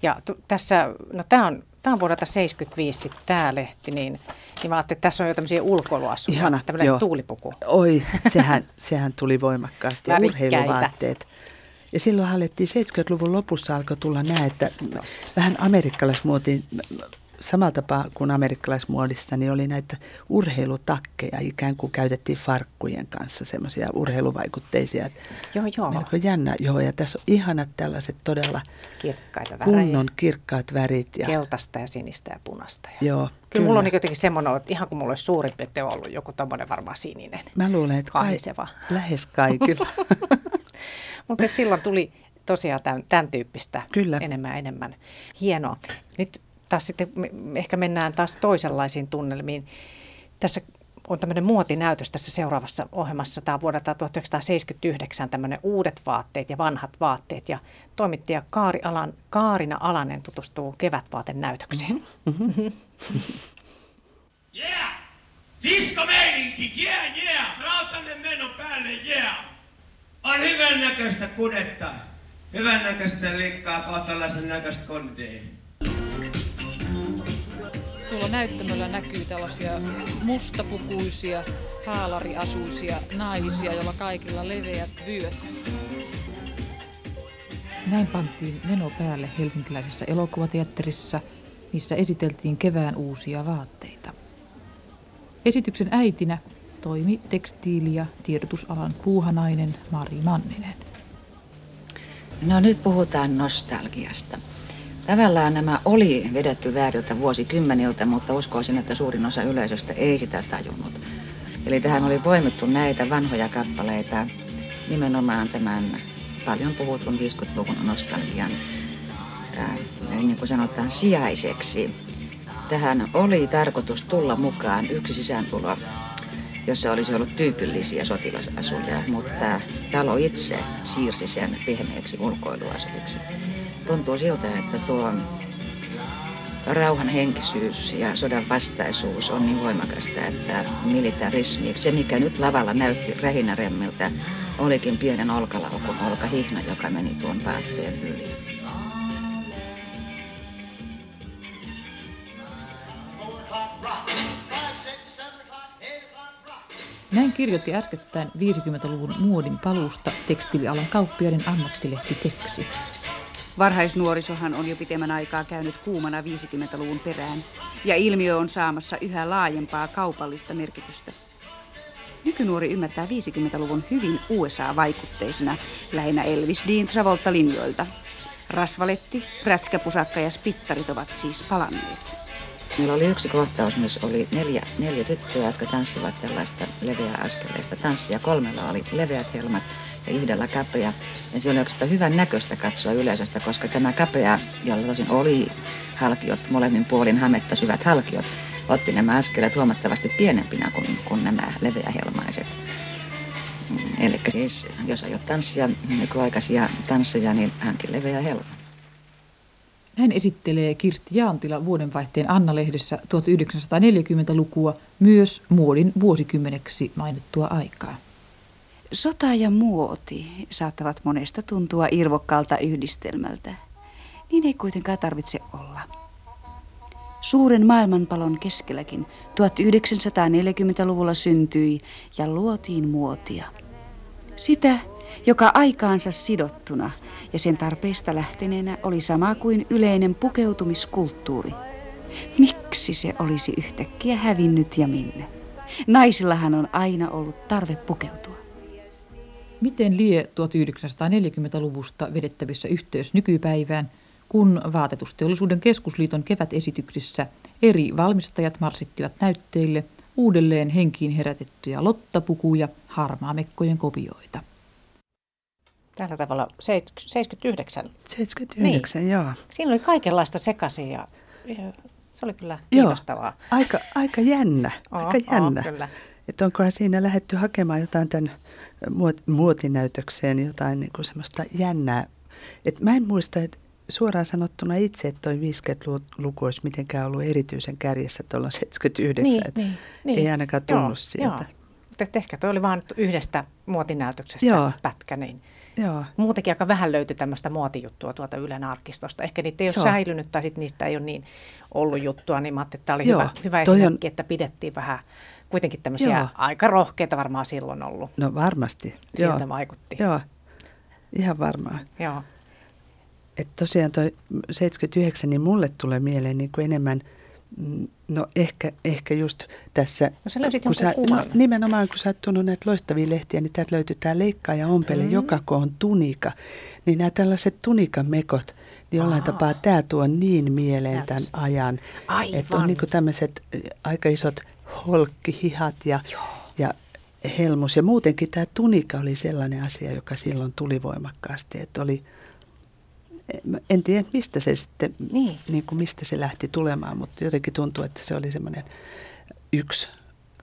ja tu, tässä, no tämä on, tämä on vuodelta 75 sitten tämä lehti, niin, niin mä ajattelin, että tässä on jo tämmöisiä ulkoiluasuja, Ihana, tämmöinen joo. tuulipuku. Oi, sehän, sehän tuli voimakkaasti urheiluvaatteet. Ja silloin alettiin 70-luvun lopussa alkoi tulla nämä, että vähän amerikkalaismuotiin, samalla tapaa kuin amerikkalaismuodissa, niin oli näitä urheilutakkeja, ikään kuin käytettiin farkkujen kanssa semmoisia urheiluvaikutteisia. Joo, joo. Melko jännä, joo, ja tässä on ihanat tällaiset todella Kirkkaita värejä. kunnon kirkkaat värit. Ja, Keltaista ja sinistä ja punaista. Ja. joo, Kyllä, kyllä mulla on niin jotenkin semmoinen, että ihan kuin mulla olisi suurin piirtein ollut joku tommonen varmaan sininen. Mä luulen, että kai, Kahiseva. lähes kaikilla. Mutta silloin tuli tosiaan tämän, tämän tyyppistä Kyllä. enemmän enemmän. Hienoa. Nyt taas sitten me, ehkä mennään taas toisenlaisiin tunnelmiin. Tässä on tämmöinen muotinäytös tässä seuraavassa ohjelmassa. Tämä on vuodelta 1979 tämmöinen uudet vaatteet ja vanhat vaatteet. Ja toimittaja Kaari Alan, Kaarina Alanen tutustuu kevätvaatenäytökseen. Mm-hmm. Yeah! Disco-meininki, yeah, yeah! Rautainen meno päälle, yeah! On hyvän näköistä kudetta, hyvän näköistä likkaa, kohtalaisen näköistä kondea. Tuolla näyttämöllä näkyy tällaisia mustapukuisia, haalariasuisia naisia, joilla kaikilla leveät vyöt. Näin pantiin meno päälle helsinkiläisessä elokuvateatterissa, missä esiteltiin kevään uusia vaatteita. Esityksen äitinä toimi tekstiili- ja tiedotusalan puuhanainen Mari Manninen. No nyt puhutaan nostalgiasta. Tavallaan nämä oli vedetty vääriltä vuosikymmeniltä, mutta uskoisin, että suurin osa yleisöstä ei sitä tajunnut. Eli tähän oli poimittu näitä vanhoja kappaleita nimenomaan tämän paljon puhutun 50-luvun nostalgian, ää, niin kuin sanotaan, sijaiseksi. Tähän oli tarkoitus tulla mukaan yksi sisääntulo jossa olisi ollut tyypillisiä sotilasasuja, mutta talo itse siirsi sen pehmeäksi ulkoiluasuviksi. Tuntuu siltä, että tuo rauhan henkisyys ja sodan vastaisuus on niin voimakasta, että militarismi, se mikä nyt lavalla näytti rähinäremmiltä, olikin pienen olkalaukun olkahihna, joka meni tuon vaatteen yli. Näin kirjoitti äskettäin 50-luvun muodin paluusta tekstiilialan kauppiaiden ammattilehti Teksi. Varhaisnuorisohan on jo pitemmän aikaa käynyt kuumana 50-luvun perään, ja ilmiö on saamassa yhä laajempaa kaupallista merkitystä. Nykynuori ymmärtää 50-luvun hyvin USA-vaikutteisena, lähinnä Elvis Dean Travolta-linjoilta. Rasvaletti, prätkäpusakka ja spittarit ovat siis palanneet. Meillä oli yksi kohtaus, missä oli neljä, neljä tyttöä, jotka tanssivat tällaista leveää askeleista tanssia. Kolmella oli leveät helmat ja yhdellä kapea. Ja se oli oikeastaan hyvän näköistä katsoa yleisöstä, koska tämä kapea, jolla tosin oli halkiot, molemmin puolin hametta syvät halkiot, otti nämä askeleet huomattavasti pienempinä kuin, kuin nämä leveähelmaiset. Mm, Eli siis, jos aiot tanssia nykyaikaisia tansseja, niin hankin leveä helma. Näin esittelee Kirsti Jaantila vuodenvaihteen Anna-lehdessä 1940-lukua myös muodin vuosikymmeneksi mainittua aikaa. Sota ja muoti saattavat monesta tuntua irvokkaalta yhdistelmältä. Niin ei kuitenkaan tarvitse olla. Suuren maailmanpalon keskelläkin 1940-luvulla syntyi ja luotiin muotia. Sitä, joka aikaansa sidottuna ja sen tarpeesta lähteneenä oli sama kuin yleinen pukeutumiskulttuuri. Miksi se olisi yhtäkkiä hävinnyt ja minne? Naisillahan on aina ollut tarve pukeutua. Miten lie 1940-luvusta vedettävissä yhteys nykypäivään, kun vaatetusteollisuuden keskusliiton kevätesityksissä eri valmistajat marssittivat näytteille uudelleen henkiin herätettyjä lottapukuja, harmaamekkojen kopioita? Tällä tavalla 79. 79, niin. joo. Siinä oli kaikenlaista sekaisin ja, ja se oli kyllä kiinnostavaa. Joo, aika, aika jännä, oh, aika jännä. Oh, kyllä. Että onkohan siinä lähetty hakemaan jotain tämän muotinäytökseen, jotain niin kuin semmoista jännää. Et mä en muista, että suoraan sanottuna itse, että toi 50-luku olisi mitenkään ollut erityisen kärjessä tuolla 79. Niin, niin, niin. Ei ainakaan tunnu joo, sieltä. Joo. Mutta ehkä toi oli vain yhdestä muotinäytöksestä joo. pätkä, niin Joo. Muutenkin aika vähän löytyi tämmöistä muotijuttua tuolta Ylen arkistosta. Ehkä niitä ei ole Joo. säilynyt tai sitten niistä ei ole niin ollut juttua, niin mä että tämä oli Joo. hyvä, hyvä esimerkki, on... että pidettiin vähän kuitenkin tämmöisiä Joo. aika rohkeita varmaan silloin ollut. No varmasti. Sieltä Joo. vaikutti. Joo, ihan varmaan. Joo. Että tosiaan toi 79, niin mulle tulee mieleen niin kuin enemmän – Mm, no ehkä, ehkä just tässä, no sä kun sä, no, nimenomaan kun sä oot näitä loistavia lehtiä, niin täältä löytyy tämä leikkaa ja ompele, mm. joka on tunika. Niin nämä tällaiset tunikamekot, niin jollain Aha. tapaa tämä tuo niin mieleen tämän ajan. Että on niin tämmöiset aika isot holkkihihat ja, ja helmus. Ja muutenkin tämä tunika oli sellainen asia, joka silloin tuli voimakkaasti, että oli – en tiedä, mistä se sitten, niin. Niin kuin mistä se lähti tulemaan, mutta jotenkin tuntuu, että se oli semmoinen yksi,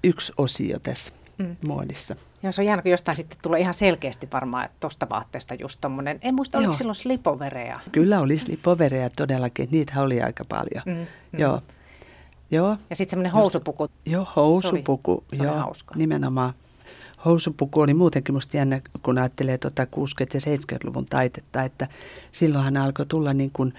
yksi osio tässä mm. muodissa. Joo, se on jännä, kun jostain sitten tulee ihan selkeästi varmaan, että tuosta vaatteesta just tommonen. En muista, oliko silloin slipovereja? Kyllä oli slipovereja todellakin, niitä oli aika paljon. Mm, mm. Joo. Joo. Ja sitten semmoinen housupuku. Joo, housupuku. Se oli, se joo, hauska. nimenomaan housupuku oli muutenkin musta jännä, kun ajattelee tuota 60- ja 70-luvun taitetta, että silloinhan alkoi tulla niin kuin,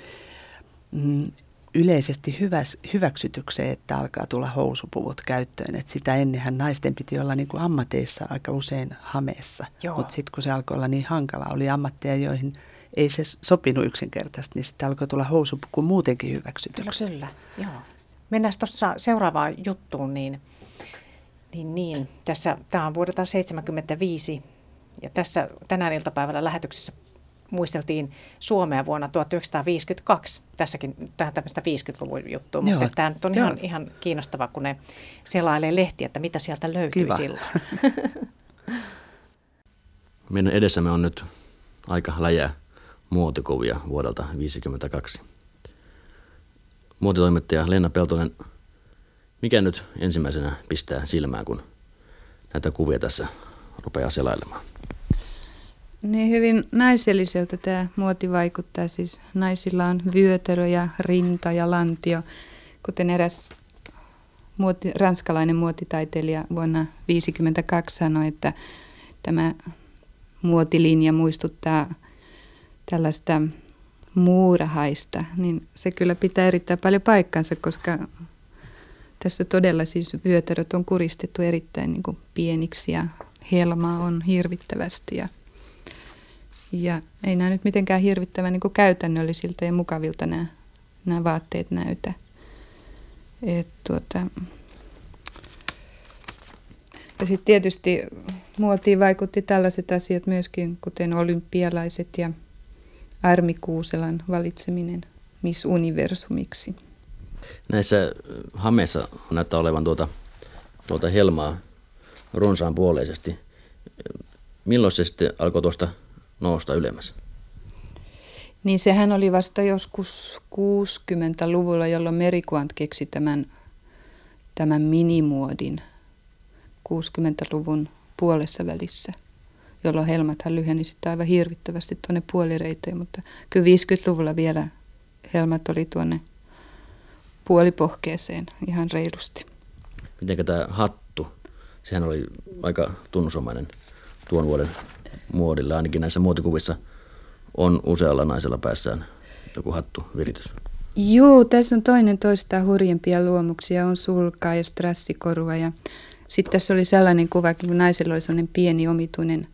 mm, yleisesti hyväs, hyväksytykseen, että alkaa tulla housupuvut käyttöön. Et sitä ennenhän naisten piti olla niin kuin ammateissa aika usein hameessa, mutta sitten kun se alkoi olla niin hankala, oli ammatteja, joihin ei se sopinut yksinkertaisesti, niin sitten alkoi tulla housupuku muutenkin hyväksytyksi. Kyllä, kyllä. Joo. Mennään tuossa seuraavaan juttuun, niin niin, niin. Tässä, tämä on vuodelta 1975 ja tässä tänään iltapäivällä lähetyksessä muisteltiin Suomea vuonna 1952. Tässäkin tähän tämmöistä 50-luvun juttua, mutta Joo. tämä nyt on ihan, ihan kiinnostava, kun ne selailee lehtiä, että mitä sieltä löytyy Kiva. silloin. Meidän edessämme on nyt aika läjä muotikuvia vuodelta 1952. Muotitoimittaja Lenna Peltonen mikä nyt ensimmäisenä pistää silmään, kun näitä kuvia tässä rupeaa selailemaan? Niin hyvin naiselliselta tämä muoti vaikuttaa. Siis naisilla on vyötärö ja rinta ja lantio, kuten eräs muoti, ranskalainen muotitaiteilija vuonna 1952 sanoi, että tämä muotilinja muistuttaa tällaista muurahaista, niin se kyllä pitää erittäin paljon paikkansa, koska tässä todella siis vyötäröt on kuristettu erittäin niin kuin pieniksi ja helmaa on hirvittävästi ja, ja ei nämä nyt mitenkään hirvittävän niin kuin käytännöllisiltä ja mukavilta nämä, nämä vaatteet näytä. Et tuota, ja sitten tietysti muotiin vaikutti tällaiset asiat myöskin, kuten olympialaiset ja Armi Kuuselan valitseminen Miss Universumiksi. Näissä äh, hameissa näyttää olevan tuota, tuota helmaa runsaan puoleisesti. Milloin se sitten alkoi tuosta nousta ylemmäs? Niin sehän oli vasta joskus 60-luvulla, jolloin Merikuant keksi tämän, tämän minimuodin 60-luvun puolessa välissä, jolloin helmathan lyheni sitten aivan hirvittävästi tuonne puolireiteen, mutta kyllä 50-luvulla vielä helmat oli tuonne puolipohkeeseen ihan reilusti. Miten tämä hattu, sehän oli aika tunnusomainen tuon vuoden muodilla, ainakin näissä muotikuvissa on usealla naisella päässään joku hattu viritys. Joo, tässä on toinen toista hurjempia luomuksia. On sulkaa ja strassikorua ja sitten tässä oli sellainen kuva, kun naisella oli sellainen pieni omituinen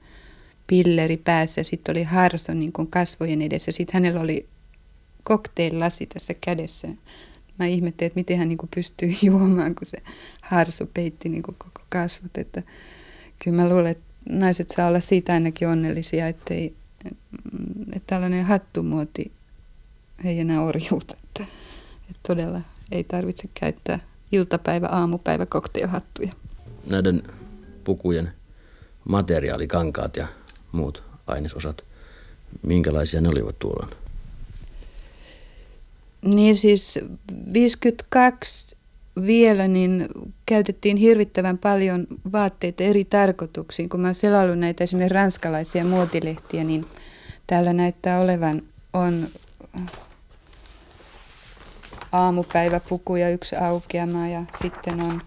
pilleri päässä sitten oli harso niin kuin kasvojen edessä. Sitten hänellä oli cocktail-lasi tässä kädessä. Mä ihmettelin, että miten hän niin kuin pystyy juomaan, kun se harso peitti niin kuin koko kasvot. Että kyllä mä luulen, että naiset saa olla siitä ainakin onnellisia, ettei, että tällainen hattumuoti ei enää orjuuta. Että, että todella ei tarvitse käyttää iltapäivä, aamupäivä cocktailhattuja. Näiden pukujen materiaalikankaat ja muut ainesosat, minkälaisia ne olivat tuolla? Niin siis 52 vielä niin käytettiin hirvittävän paljon vaatteita eri tarkoituksiin. Kun mä oon selailu näitä esimerkiksi ranskalaisia muotilehtiä, niin täällä näyttää olevan on aamupäiväpukuja yksi aukeama ja sitten on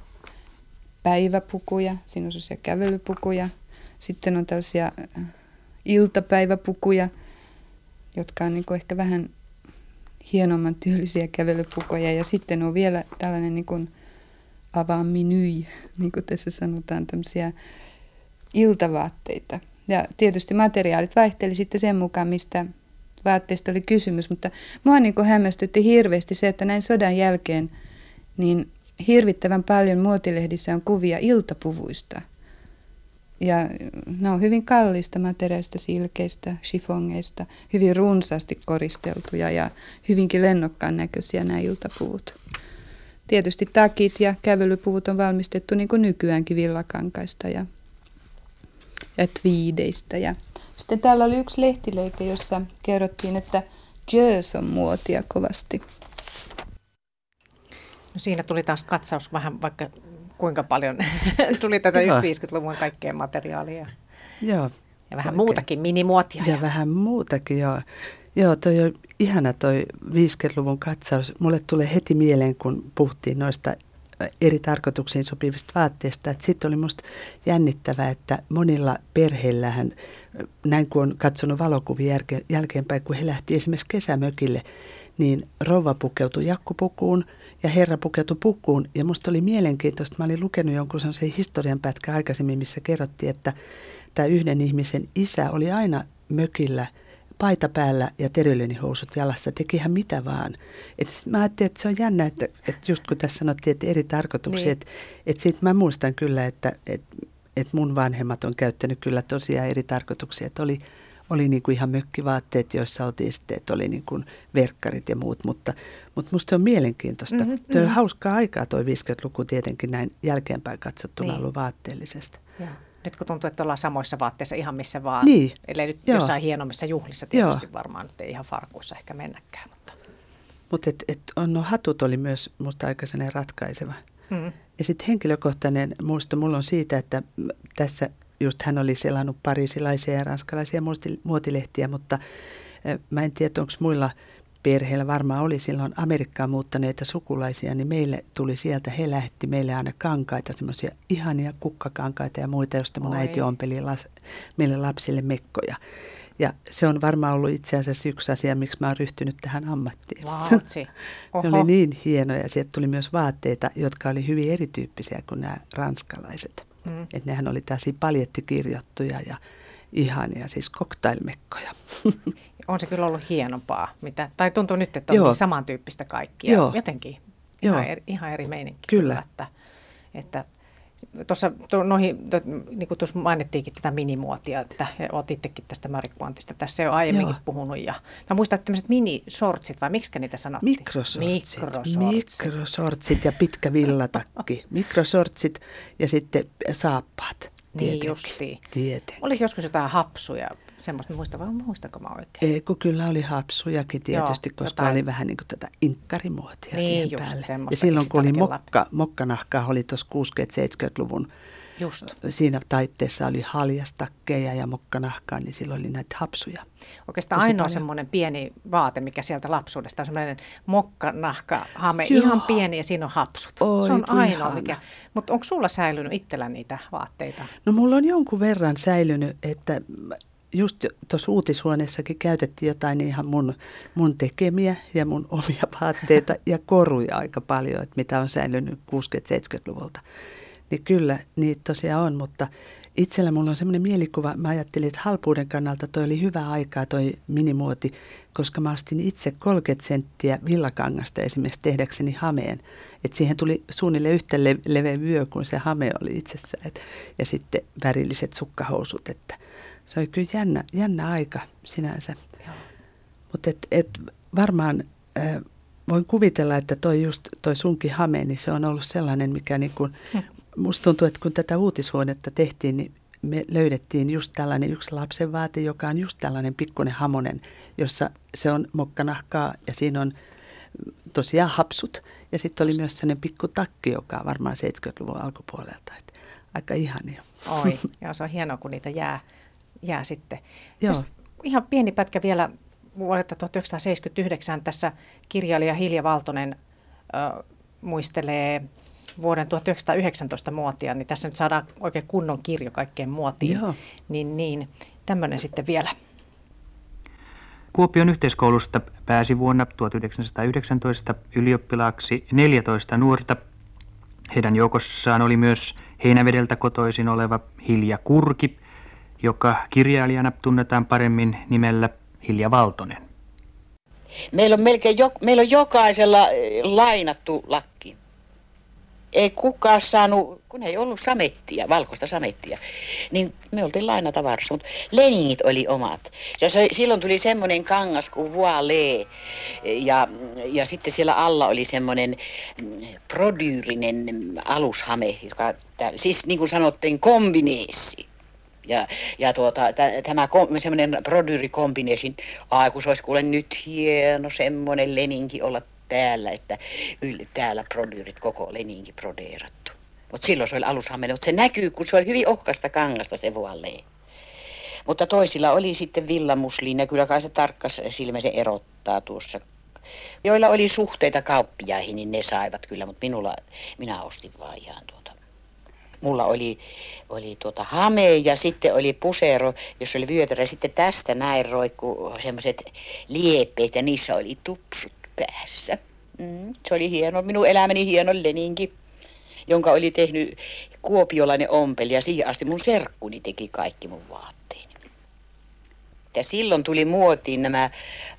päiväpukuja, siinä on kävelypukuja. Sitten on tällaisia iltapäiväpukuja, jotka on niin kuin ehkä vähän hienomman tyylisiä kävelypukoja. Ja sitten on vielä tällainen niin kuin avaaminyi, niin kuin tässä sanotaan, tämmöisiä iltavaatteita. Ja tietysti materiaalit vaihteli sitten sen mukaan, mistä vaatteista oli kysymys, mutta mua niin kuin hämmästytti hirveästi se, että näin sodan jälkeen niin hirvittävän paljon muotilehdissä on kuvia iltapuvuista – ja ne on hyvin kallista materiaalista, silkeistä, chifongeista, hyvin runsaasti koristeltuja ja hyvinkin lennokkaan näköisiä nämä iltapuvut. Tietysti takit ja kävelypuvut on valmistettu niin kuin nykyäänkin villakankaista ja, ja twiideistä. Ja sitten täällä oli yksi lehtileike, jossa kerrottiin, että Jös on muotia kovasti. No siinä tuli taas katsaus vähän vaikka kuinka paljon tuli tätä just 50-luvun kaikkea materiaalia. Joo. Ja vähän oikein. muutakin, minimuotia. Ja, ja vähän muutakin, joo. Joo, toi on ihana toi 50-luvun katsaus. Mulle tulee heti mieleen, kun puhuttiin noista eri tarkoituksiin sopivista vaatteista. Sitten oli musta jännittävää, että monilla perheillähän, näin kun on katsonut valokuvia jälkeenpäin, kun he lähti esimerkiksi kesämökille, niin rouva pukeutui jakkupukuun – ja herra pukeutui pukuun. Ja musta oli mielenkiintoista, mä olin lukenut jonkun sellaisen historian pätkä aikaisemmin, missä kerrottiin, että tämä yhden ihmisen isä oli aina mökillä paita päällä ja terylinihousut jalassa, teki ihan mitä vaan. Et mä ajattelin, että se on jännä, että, että just kun tässä sanottiin, että eri tarkoituksia, niin. että, että sit mä muistan kyllä, että, että, että mun vanhemmat on käyttänyt kyllä tosiaan eri tarkoituksia, että oli oli niin kuin ihan mökkivaatteet, joissa oltiin sitten, että oli niin kuin verkkarit ja muut, mutta, mutta musta on mielenkiintoista. Mm-hmm, Tuo on mm-hmm. hauskaa aikaa tuo 50-luku tietenkin näin jälkeenpäin katsottuna niin. ollut vaatteellisesti. Ja. Nyt kun tuntuu, että ollaan samoissa vaatteissa ihan missä vaan, niin. ellei nyt Joo. jossain hienommissa juhlissa tietysti Joo. varmaan nyt ei ihan farkuissa ehkä mennäkään. Mutta Mut et, et no hatut oli myös musta aika ratkaiseva. Mm. Ja sitten henkilökohtainen muisto mulla on siitä, että tässä just hän oli selannut parisilaisia ja ranskalaisia muotilehtiä, mutta mä en tiedä, onko muilla perheillä varmaan oli silloin Amerikkaan muuttaneita sukulaisia, niin meille tuli sieltä, he lähetti meille aina kankaita, semmoisia ihania kukkakankaita ja muita, joista mun Oi. äiti ompeli las, meille lapsille mekkoja. Ja se on varmaan ollut itse asiassa yksi asia, miksi mä oon ryhtynyt tähän ammattiin. Vautsi. ne oli niin hienoja. Sieltä tuli myös vaatteita, jotka oli hyvin erityyppisiä kuin nämä ranskalaiset. Mm. Että nehän oli tällaisia paljettikirjottuja ja ihania, siis cocktailmekkoja. On se kyllä ollut hienompaa. Mitä, tai tuntuu nyt, että on Joo. niin samantyyppistä kaikkia. Joo. Jotenkin Joo. Ihan, eri, ihan eri meininki. Kyllä. Että, että Tuossa to, noihin, to, niin kuin tuossa mainittiinkin tätä minimuotia, että olet itsekin tästä marikkuantista tässä jo aiemminkin Joo. puhunut. Ja, mä muistan, että tämmöiset minisortsit, vai miksi niitä sanottiin? Mikrosortsit. Mikrosortsit. Mikrosortsit ja pitkä villatakki. Mikrosortsit ja sitten saappaat. Niin justiin. Tietenkin. Oliko joskus jotain hapsuja semmoista, muista, vai muistanko mä oikein? Ei, kun kyllä oli hapsujakin tietysti, Joo, koska jotain. oli vähän niin kuin tätä inkkarimuotia niin, siihen just päälle. Ja silloin kun oli mokka, mokkanahkaa, oli tuossa 60-70-luvun Just. Siinä taitteessa oli haljastakkeja ja mokkanahkaa, niin silloin oli näitä hapsuja. Oikeastaan Tosi ainoa paljon. semmoinen pieni vaate, mikä sieltä lapsuudesta on semmoinen mokkanahka hame, Joo. ihan pieni ja siinä on hapsut. Oi, se on ainoa ihana. mikä. Mutta onko sulla säilynyt itsellä niitä vaatteita? No mulla on jonkun verran säilynyt, että just tuossa uutishuoneessakin käytettiin jotain ihan mun, mun tekemiä ja mun omia vaatteita ja koruja aika paljon, että mitä on säilynyt 60-70-luvulta. Niin kyllä niitä tosiaan on, mutta itsellä mulla on semmoinen mielikuva, mä ajattelin, että halpuuden kannalta toi oli hyvä aikaa toi minimuoti, koska mä ostin itse 30 senttiä villakangasta esimerkiksi tehdäkseni hameen. Että siihen tuli suunnilleen yhtä le- leveä vyö kuin se hame oli itsessään. Et, ja sitten värilliset sukkahousut, että se oli kyllä jännä, jännä aika sinänsä. Mutta et, et varmaan äh, voin kuvitella, että toi just toi sunkin hame, niin se on ollut sellainen, mikä niin kuin, hm. musta tuntuu, että kun tätä uutishuonetta tehtiin, niin me löydettiin just tällainen yksi lapsen vaate, joka on just tällainen pikkuinen hamonen, jossa se on mokkanahkaa ja siinä on tosiaan hapsut. Ja sitten oli myös sellainen pikku takki, joka on varmaan 70-luvun alkupuolelta. Et aika ihania. Oi, ja se on hienoa, kun niitä jää jää sitten. Joo. Tässä ihan pieni pätkä vielä vuodelta 1979 tässä kirjailija Hilja Valtonen ö, muistelee vuoden 1919 muotia, niin tässä nyt saadaan oikein kunnon kirjo kaikkeen muotiin. Joo. Niin, niin tämmöinen sitten vielä. Kuopion yhteiskoulusta pääsi vuonna 1919 ylioppilaaksi 14 nuorta. Heidän joukossaan oli myös Heinävedeltä kotoisin oleva Hilja Kurki, joka kirjailijana tunnetaan paremmin nimellä Hilja Valtonen. Meillä on, melkein jo, meillä on jokaisella eh, lainattu lakki. Ei kukaan saanut, kun ei ollut samettia, valkoista samettia, niin me oltiin lainatavarassa, mutta leningit oli omat. Ja se, silloin tuli semmoinen kangas kuin voile, ja, ja sitten siellä alla oli semmoinen mm, prodyyrinen alushame, joka, siis niin kuin sanottiin kombineessi. Ja, ja tuota, tämä semmoinen Brodyri Combination, ai kun se olisi kuule nyt hieno semmoinen leninki olla täällä, että yl, täällä Brodyrit koko leninki brodeerattu. Mutta silloin se oli alussa mutta se näkyy, kun se oli hyvin ohkasta kangasta se vuolle. Mutta toisilla oli sitten villamusliina, kyllä kai se tarkkas silmäisen erottaa tuossa. Joilla oli suhteita kauppiaihin, niin ne saivat kyllä, mutta minulla, minä ostin vaan ihan tuota mulla oli, oli tuota hame ja sitten oli pusero, jos oli vyötärö. Sitten tästä näin roikku semmoiset liepeet ja niissä oli tupsut päässä. Mm, se oli hieno, minun elämäni hieno leninki, jonka oli tehnyt kuopiolainen ompeli ja siihen asti mun serkkuni teki kaikki mun vaatteeni. Ja silloin tuli muotiin nämä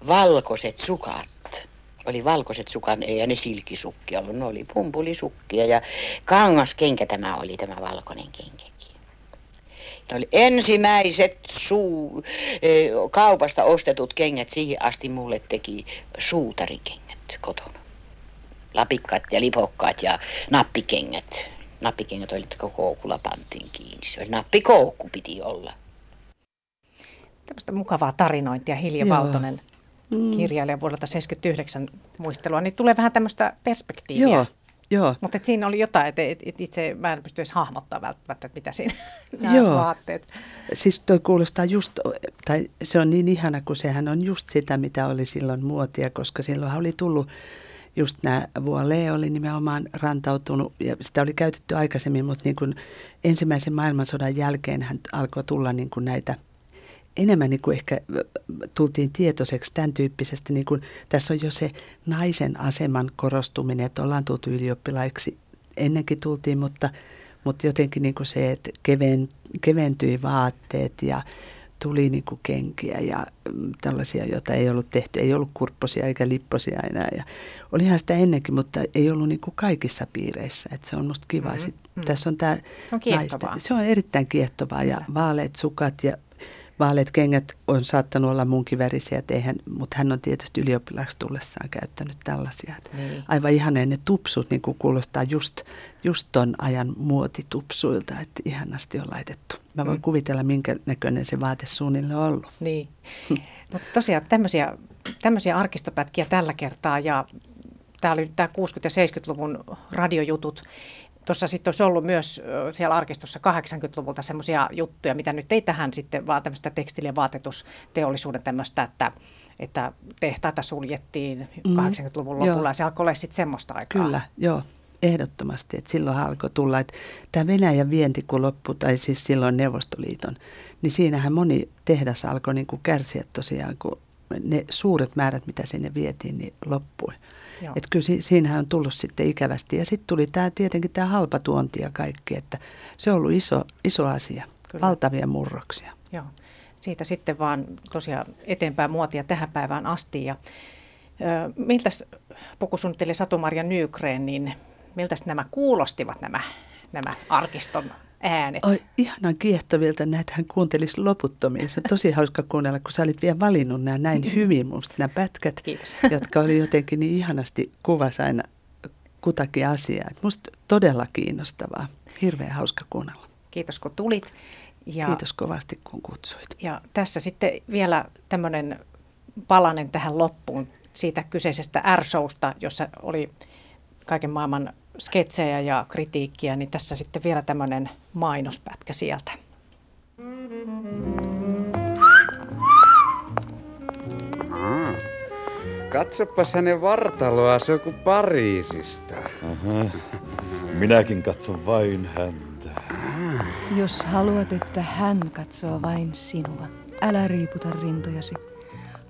valkoiset sukat oli valkoiset sukat, ei ne silkisukkia ollut, ne oli pumpulisukkia ja kangaskenkä tämä oli tämä valkoinen kenkäkin. Ne oli ensimmäiset suu, e, kaupasta ostetut kengät, siihen asti mulle teki suutarikengät kotona. Lapikkaat ja lipokkaat ja nappikengät. Nappikengät oli, että koukulla pantiin kiinni. Se oli nappikoukku piti olla. Tämmöistä mukavaa tarinointia Hilja Joo. Valtonen mm. kirjailija vuodelta 79 muistelua, niin tulee vähän tämmöistä perspektiiviä. Joo, Joo. Mutta siinä oli jotain, että et, et itse mä en pysty edes hahmottaa välttämättä, että mitä siinä nämä Joo. vaatteet. Siis toi kuulostaa just, tai se on niin ihana, kun sehän on just sitä, mitä oli silloin muotia, koska silloinhan oli tullut just nämä Vuole oli nimenomaan rantautunut ja sitä oli käytetty aikaisemmin, mutta niin kuin ensimmäisen maailmansodan jälkeen hän alkoi tulla niin kuin näitä enemmän niin kuin ehkä tultiin tietoiseksi tämän tyyppisestä, niin kuin, tässä on jo se naisen aseman korostuminen, että ollaan tultu ylioppilaiksi, ennenkin tultiin, mutta, mutta jotenkin niin kuin se, että keven, keventyi vaatteet ja tuli niin kuin kenkiä ja tällaisia, joita ei ollut tehty. Ei ollut kurpposia eikä lipposia enää. Ja olihan sitä ennenkin, mutta ei ollut niin kuin kaikissa piireissä. Että se on musta kiva. Mm-hmm. Sitten, Mm. Tässä on tämä Se on kiehtovaa. se on erittäin kiehtovaa ja vaaleat sukat ja vaaleat kengät on saattanut olla munkin värisiä, eihän, mutta hän on tietysti ylioppilaaksi tullessaan käyttänyt tällaisia. Niin. Aivan ihaneen ne tupsut niin kuin kuulostaa just, just ton ajan muotitupsuilta, että ihanasti on laitettu. Mä voin Mm. kuvitella, minkä näköinen se vaate suunnilleen on ollut. Niin. Mutta tosiaan tämmöisiä, tämmöisiä arkistopätkiä tällä kertaa ja tämä oli tämä 60- ja 70-luvun radiojutut. Tuossa sitten olisi ollut myös siellä arkistossa 80-luvulta semmoisia juttuja, mitä nyt ei tähän sitten, vaan tämmöistä tekstiili- ja vaatetusteollisuuden tämmöistä, että, että tehtaita suljettiin Mm. 80-luvun Joo. lopulla ja se alkoi olla sitten semmoista aikaa. Kyllä, joo, ehdottomasti. Että silloin alkoi tulla, että tämä Venäjän vienti kun loppui, tai siis silloin Neuvostoliiton, niin siinähän moni tehdas alkoi niin kuin kärsiä tosiaan, kun ne suuret määrät, mitä sinne vietiin, niin loppui. Että kyllä si- siinähän on tullut sitten ikävästi. Ja sitten tuli tämä tietenkin tämä halpa tuonti ja kaikki, että se on ollut iso, iso asia, Kyllä. valtavia murroksia. Joo. Siitä sitten vaan tosiaan eteenpäin muotia tähän päivään asti. Ja, ö, miltäs pukusuunnittelija Satu-Maria Nygren, niin miltäs nämä kuulostivat nämä, nämä arkiston äänet? Oi, ihanan kiehtovilta, näitähän kuuntelisi loputtomiin. Se on tosi hauska kuunnella, kun sä olit vielä valinnut nämä näin hyvin musta, nämä pätkät, Kiitos. jotka oli jotenkin niin ihanasti kuvasi aina kutakin asiaa. Musta todella kiinnostavaa. Hirveän hauska kuunnella. Kiitos kun tulit. Ja, Kiitos kovasti kun kutsuit. Ja tässä sitten vielä tämmöinen palanen tähän loppuun siitä kyseisestä R-showsta, jossa oli kaiken maailman sketsejä ja kritiikkiä, niin tässä sitten vielä tämmöinen mainospätkä sieltä. Ah. Katsopas hänen vartaloa, se on kuin Pariisista. Aha. Minäkin katson vain häntä. Jos haluat, että hän katsoo vain sinua, älä riiputa rintojasi.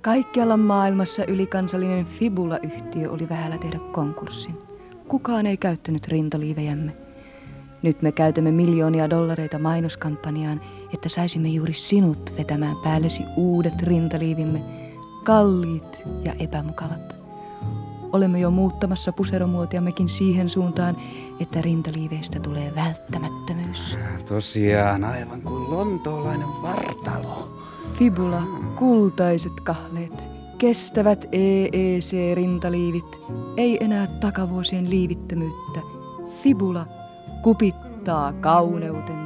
Kaikkialla maailmassa ylikansallinen Fibula-yhtiö oli vähällä tehdä konkurssin. Kukaan ei käyttänyt rintaliivejämme. Nyt me käytämme miljoonia dollareita mainoskampanjaan, että saisimme juuri sinut vetämään päällesi uudet rintaliivimme, kalliit ja epämukavat. Olemme jo muuttamassa puseromuotiammekin siihen suuntaan, että rintaliiveistä tulee välttämättömyys. Tosiaan aivan kuin lontoolainen vartalo. Fibula, kultaiset kahleet, kestävät EEC-rintaliivit, ei enää takavuosien liivittömyyttä. Fibula kupittaa kauneutenne